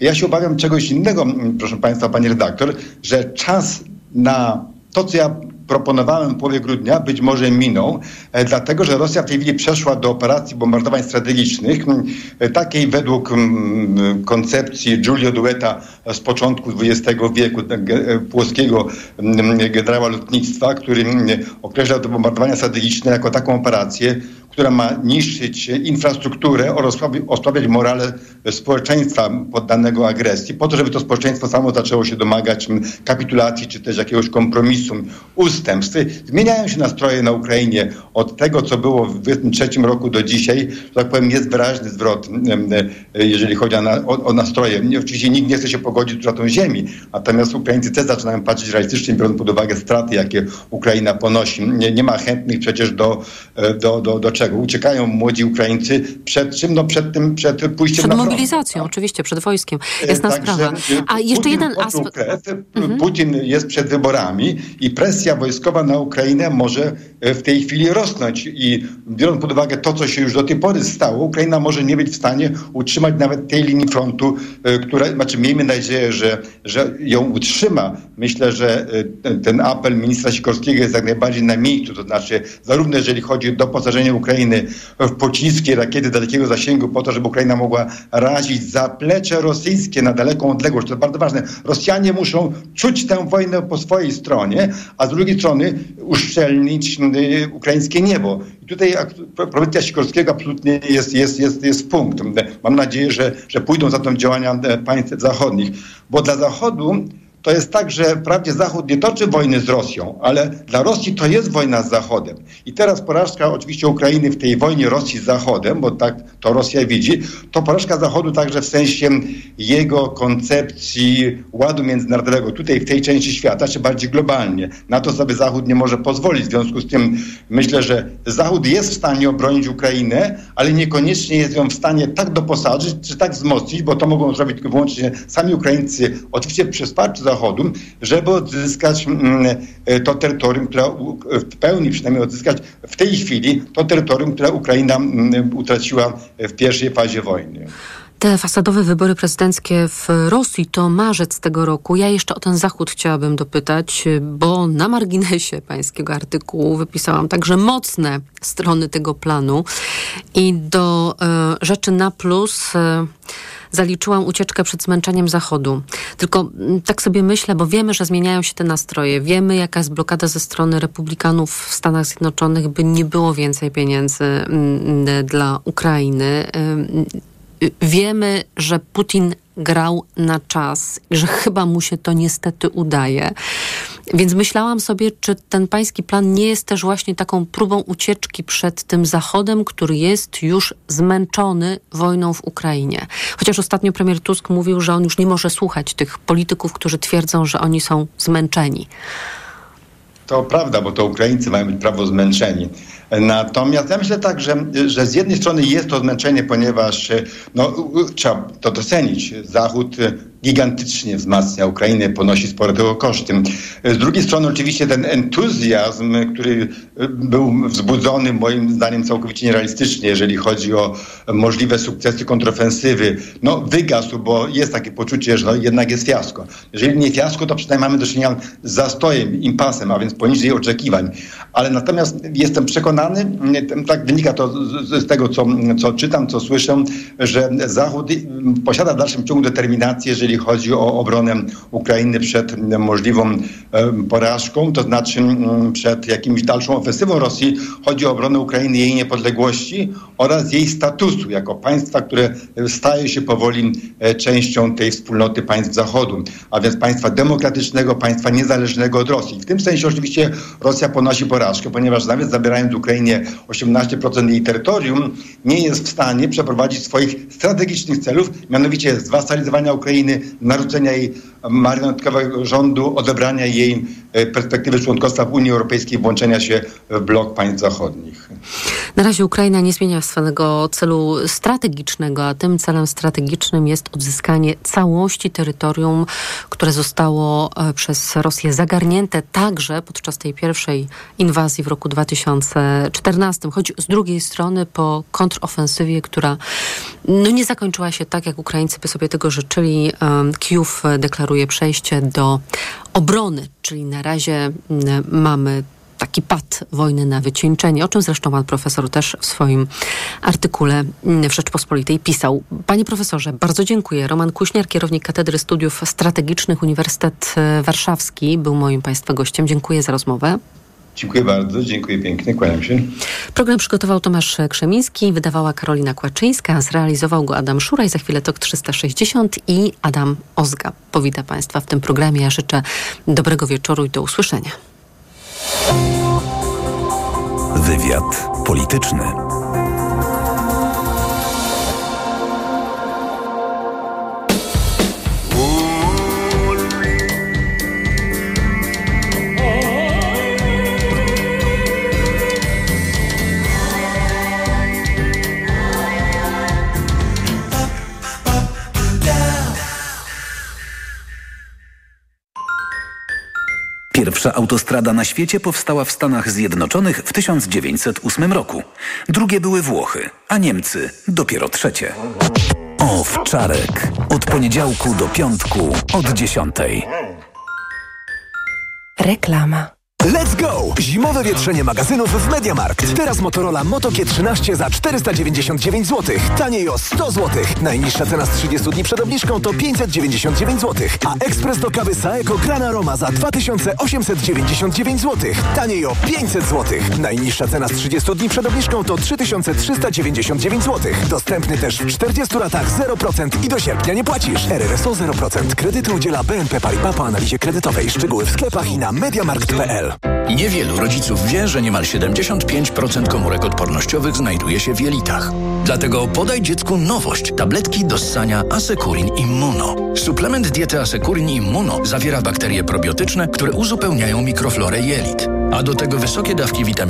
ja się obawiam czegoś innego, proszę Państwa, pani redaktor, że czas na to, co ja proponowałem w połowie grudnia, być może minął, e, dlatego że Rosja w tej chwili przeszła do operacji bombardowań strategicznych, e, takiej według koncepcji Giulio Dueta z początku XX wieku, e, włoskiego generała lotnictwa, który określał te bombardowania strategiczne jako taką operację, która ma niszczyć infrastrukturę oraz osłabiać morale społeczeństwa poddanego agresji, po to, żeby to społeczeństwo samo zaczęło się domagać kapitulacji czy też jakiegoś kompromisu, ustępstw. Zmieniają się nastroje na Ukrainie od tego, co było w 2023 roku do dzisiaj. Że tak powiem, jest wyraźny zwrot, jeżeli chodzi o, o, nastroje. Oczywiście nikt nie chce się pogodzić z utratą ziemi, natomiast Ukraińcy też zaczynają patrzeć realistycznie, biorąc pod uwagę straty, jakie Ukraina ponosi. Nie, nie ma chętnych przecież do, do, do, do czego? Uciekają młodzi Ukraińcy przed czym? No przed tym, przed pójściem przed na front. mobilizacją, oczywiście, przed wojskiem. Jasna Także sprawa. A jeszcze jeden aspekt. Krew, Putin jest przed wyborami i presja wojskowa na Ukrainę może e, w tej chwili rosnąć. I biorąc pod uwagę to, co się już do tej pory stało, Ukraina może nie być w stanie utrzymać nawet tej linii frontu, e, która, znaczy miejmy nadzieję, że, że ją utrzyma. Myślę, że e, ten, ten apel ministra Sikorskiego jest jak najbardziej na miejscu, to znaczy zarówno jeżeli chodzi o doposażenie Ukrainy w pociski, rakiety dalekiego zasięgu po to, żeby Ukraina mogła razić zaplecze rosyjskie na daleką odległość. To jest bardzo ważne. Rosjanie muszą czuć tę wojnę po swojej stronie, a z drugiej strony uszczelnić y, ukraińskie niebo. I tutaj propozycja Sikorskiego absolutnie jest, jest, jest, jest punkt. Mam nadzieję, że, że pójdą za tą działania e, państw zachodnich, bo dla Zachodu to jest tak, że wprawdzie Zachód nie toczy wojny z Rosją, ale dla Rosji to jest wojna z Zachodem. I teraz porażka oczywiście Ukrainy w tej wojnie Rosji z Zachodem, bo tak to Rosja widzi, to porażka Zachodu także w sensie jego koncepcji ładu międzynarodowego tutaj w tej części świata, czy bardziej globalnie. Na to sobie Zachód nie może pozwolić. W związku z tym myślę, że Zachód jest w stanie obronić Ukrainę, ale niekoniecznie jest ją w stanie tak doposażyć, czy tak wzmocnić, bo to mogą zrobić tylko wyłącznie sami Ukraińcy, oczywiście przy wsparciu Zachodu, żeby odzyskać mm, e, to terytorium, które w pełni przynajmniej odzyskać w tej chwili to terytorium, które Ukraina mm, utraciła w pierwszej fazie wojny. Te fasadowe wybory prezydenckie w Rosji to marzec tego roku. Ja jeszcze o ten Zachód chciałabym dopytać, bo na marginesie pańskiego artykułu wypisałam także mocne strony tego planu i do e, rzeczy na plus e, zaliczyłam ucieczkę przed zmęczeniem Zachodu. Tylko mm, tak sobie myślę, bo wiemy, że zmieniają się te nastroje. Wiemy, jaka jest blokada ze strony republikanów w Stanach Zjednoczonych, by nie było więcej pieniędzy mm, dla Ukrainy. Y, Wiemy, że Putin grał na czas i że chyba mu się to niestety udaje. Więc myślałam sobie, czy ten pański plan nie jest też właśnie taką próbą ucieczki przed tym Zachodem, który jest już zmęczony wojną w Ukrainie. Chociaż ostatnio premier Tusk mówił, że on już nie może słuchać tych polityków, którzy twierdzą, że oni są zmęczeni. To prawda, bo to Ukraińcy mają być prawo zmęczeni. Natomiast ja myślę tak, że, że z jednej strony jest to zmęczenie, ponieważ e, no, trzeba to docenić. Zachód e, gigantycznie wzmacnia Ukrainę, ponosi spore tego koszty. Z drugiej strony oczywiście ten entuzjazm, który e, był wzbudzony moim zdaniem całkowicie nierealistycznie, jeżeli chodzi o możliwe sukcesy kontrofensywy, no wygasł, bo jest takie poczucie, że no, jednak jest fiasko. Jeżeli nie fiasko, to przynajmniej mamy do czynienia z zastojem, impasem, a więc poniżej oczekiwań. Ale natomiast jestem przekonany, przekonany, tak wynika to z, z tego, co, co czytam, co słyszę, że Zachód posiada w dalszym ciągu determinację, jeżeli chodzi o obronę Ukrainy przed możliwą e, porażką, to znaczy mm, przed jakimś dalszą ofensywą Rosji. Chodzi o obronę Ukrainy, jej niepodległości oraz jej statusu jako państwa, które staje się powoli e, częścią tej wspólnoty państw Zachodu, a więc państwa demokratycznego, państwa niezależnego od Rosji. W tym sensie oczywiście Rosja ponosi porażkę, ponieważ nawet zabierając Ukrainie. 18% jej terytorium, nie jest w stanie przeprowadzić swoich strategicznych celów, mianowicie zwasalizowania Ukrainy, narzucenia jej marionetkowego rządu, odebrania jej e, perspektywy członkostwa w Unii Europejskiej, włączenia się w blok państw zachodnich. Na razie Ukraina nie zmienia swojego celu strategicznego, a tym celem strategicznym jest odzyskanie całości terytorium, które zostało e, przez Rosję zagarnięte także podczas tej pierwszej inwazji w roku 2014, choć z drugiej strony po kontrofensywie, która no nie zakończyła się tak, jak Ukraińcy by sobie tego życzyli. Kijów deklaruje przejście do obrony, czyli na razie mamy taki pad wojny na wycieńczenie, o czym zresztą pan profesor też w swoim artykule w Rzeczpospolitej pisał. Panie profesorze, bardzo dziękuję. Roman Kuśniar, kierownik Katedry Studiów Strategicznych Uniwersytet Warszawski, był moim państwa gościem. Dziękuję za rozmowę. Dziękuję bardzo, dziękuję pięknie, kłaniam się. Program przygotował Tomasz Krzemiński, wydawała Karolina Kłaczyńska, zrealizował go Adam Szuraj, za chwilę TOK 360 i Adam Ozga. Powita Państwa w tym programie. Ja życzę dobrego wieczoru i do usłyszenia. Wywiad polityczny. Pierwsza autostrada na świecie powstała w Stanach Zjednoczonych w 1908 roku. Drugie były Włochy, a Niemcy dopiero trzecie. Owczarek. Od poniedziałku do piątku od dziesiątej. Reklama. Let's go! Zimowe wietrzenie magazynów w Mediamarkt. Teraz Motorola Moto G13 za 499 zł. Taniej o 100 zł. Najniższa cena z 30 dni przed obniżką to 599 zł. A ekspres do kawy Saeco Gran Aroma za 2899 zł. Taniej o 500 zł. Najniższa cena z 30 dni przed obniżką to 3399 zł. Dostępny też w 40 latach 0% i do sierpnia nie płacisz. RRSO 0%. Kredyty udziela BNP Paribas po analizie kredytowej. Szczegóły w sklepach i na mediamarkt.pl. Niewielu rodziców wie, że niemal 75% komórek odpornościowych znajduje się w jelitach. Dlatego podaj dziecku nowość. Tabletki do ssania Asekurin Immuno. Suplement diety Asekurin Immuno zawiera bakterie probiotyczne, które uzupełniają mikroflorę jelit. A do tego wysokie dawki witamin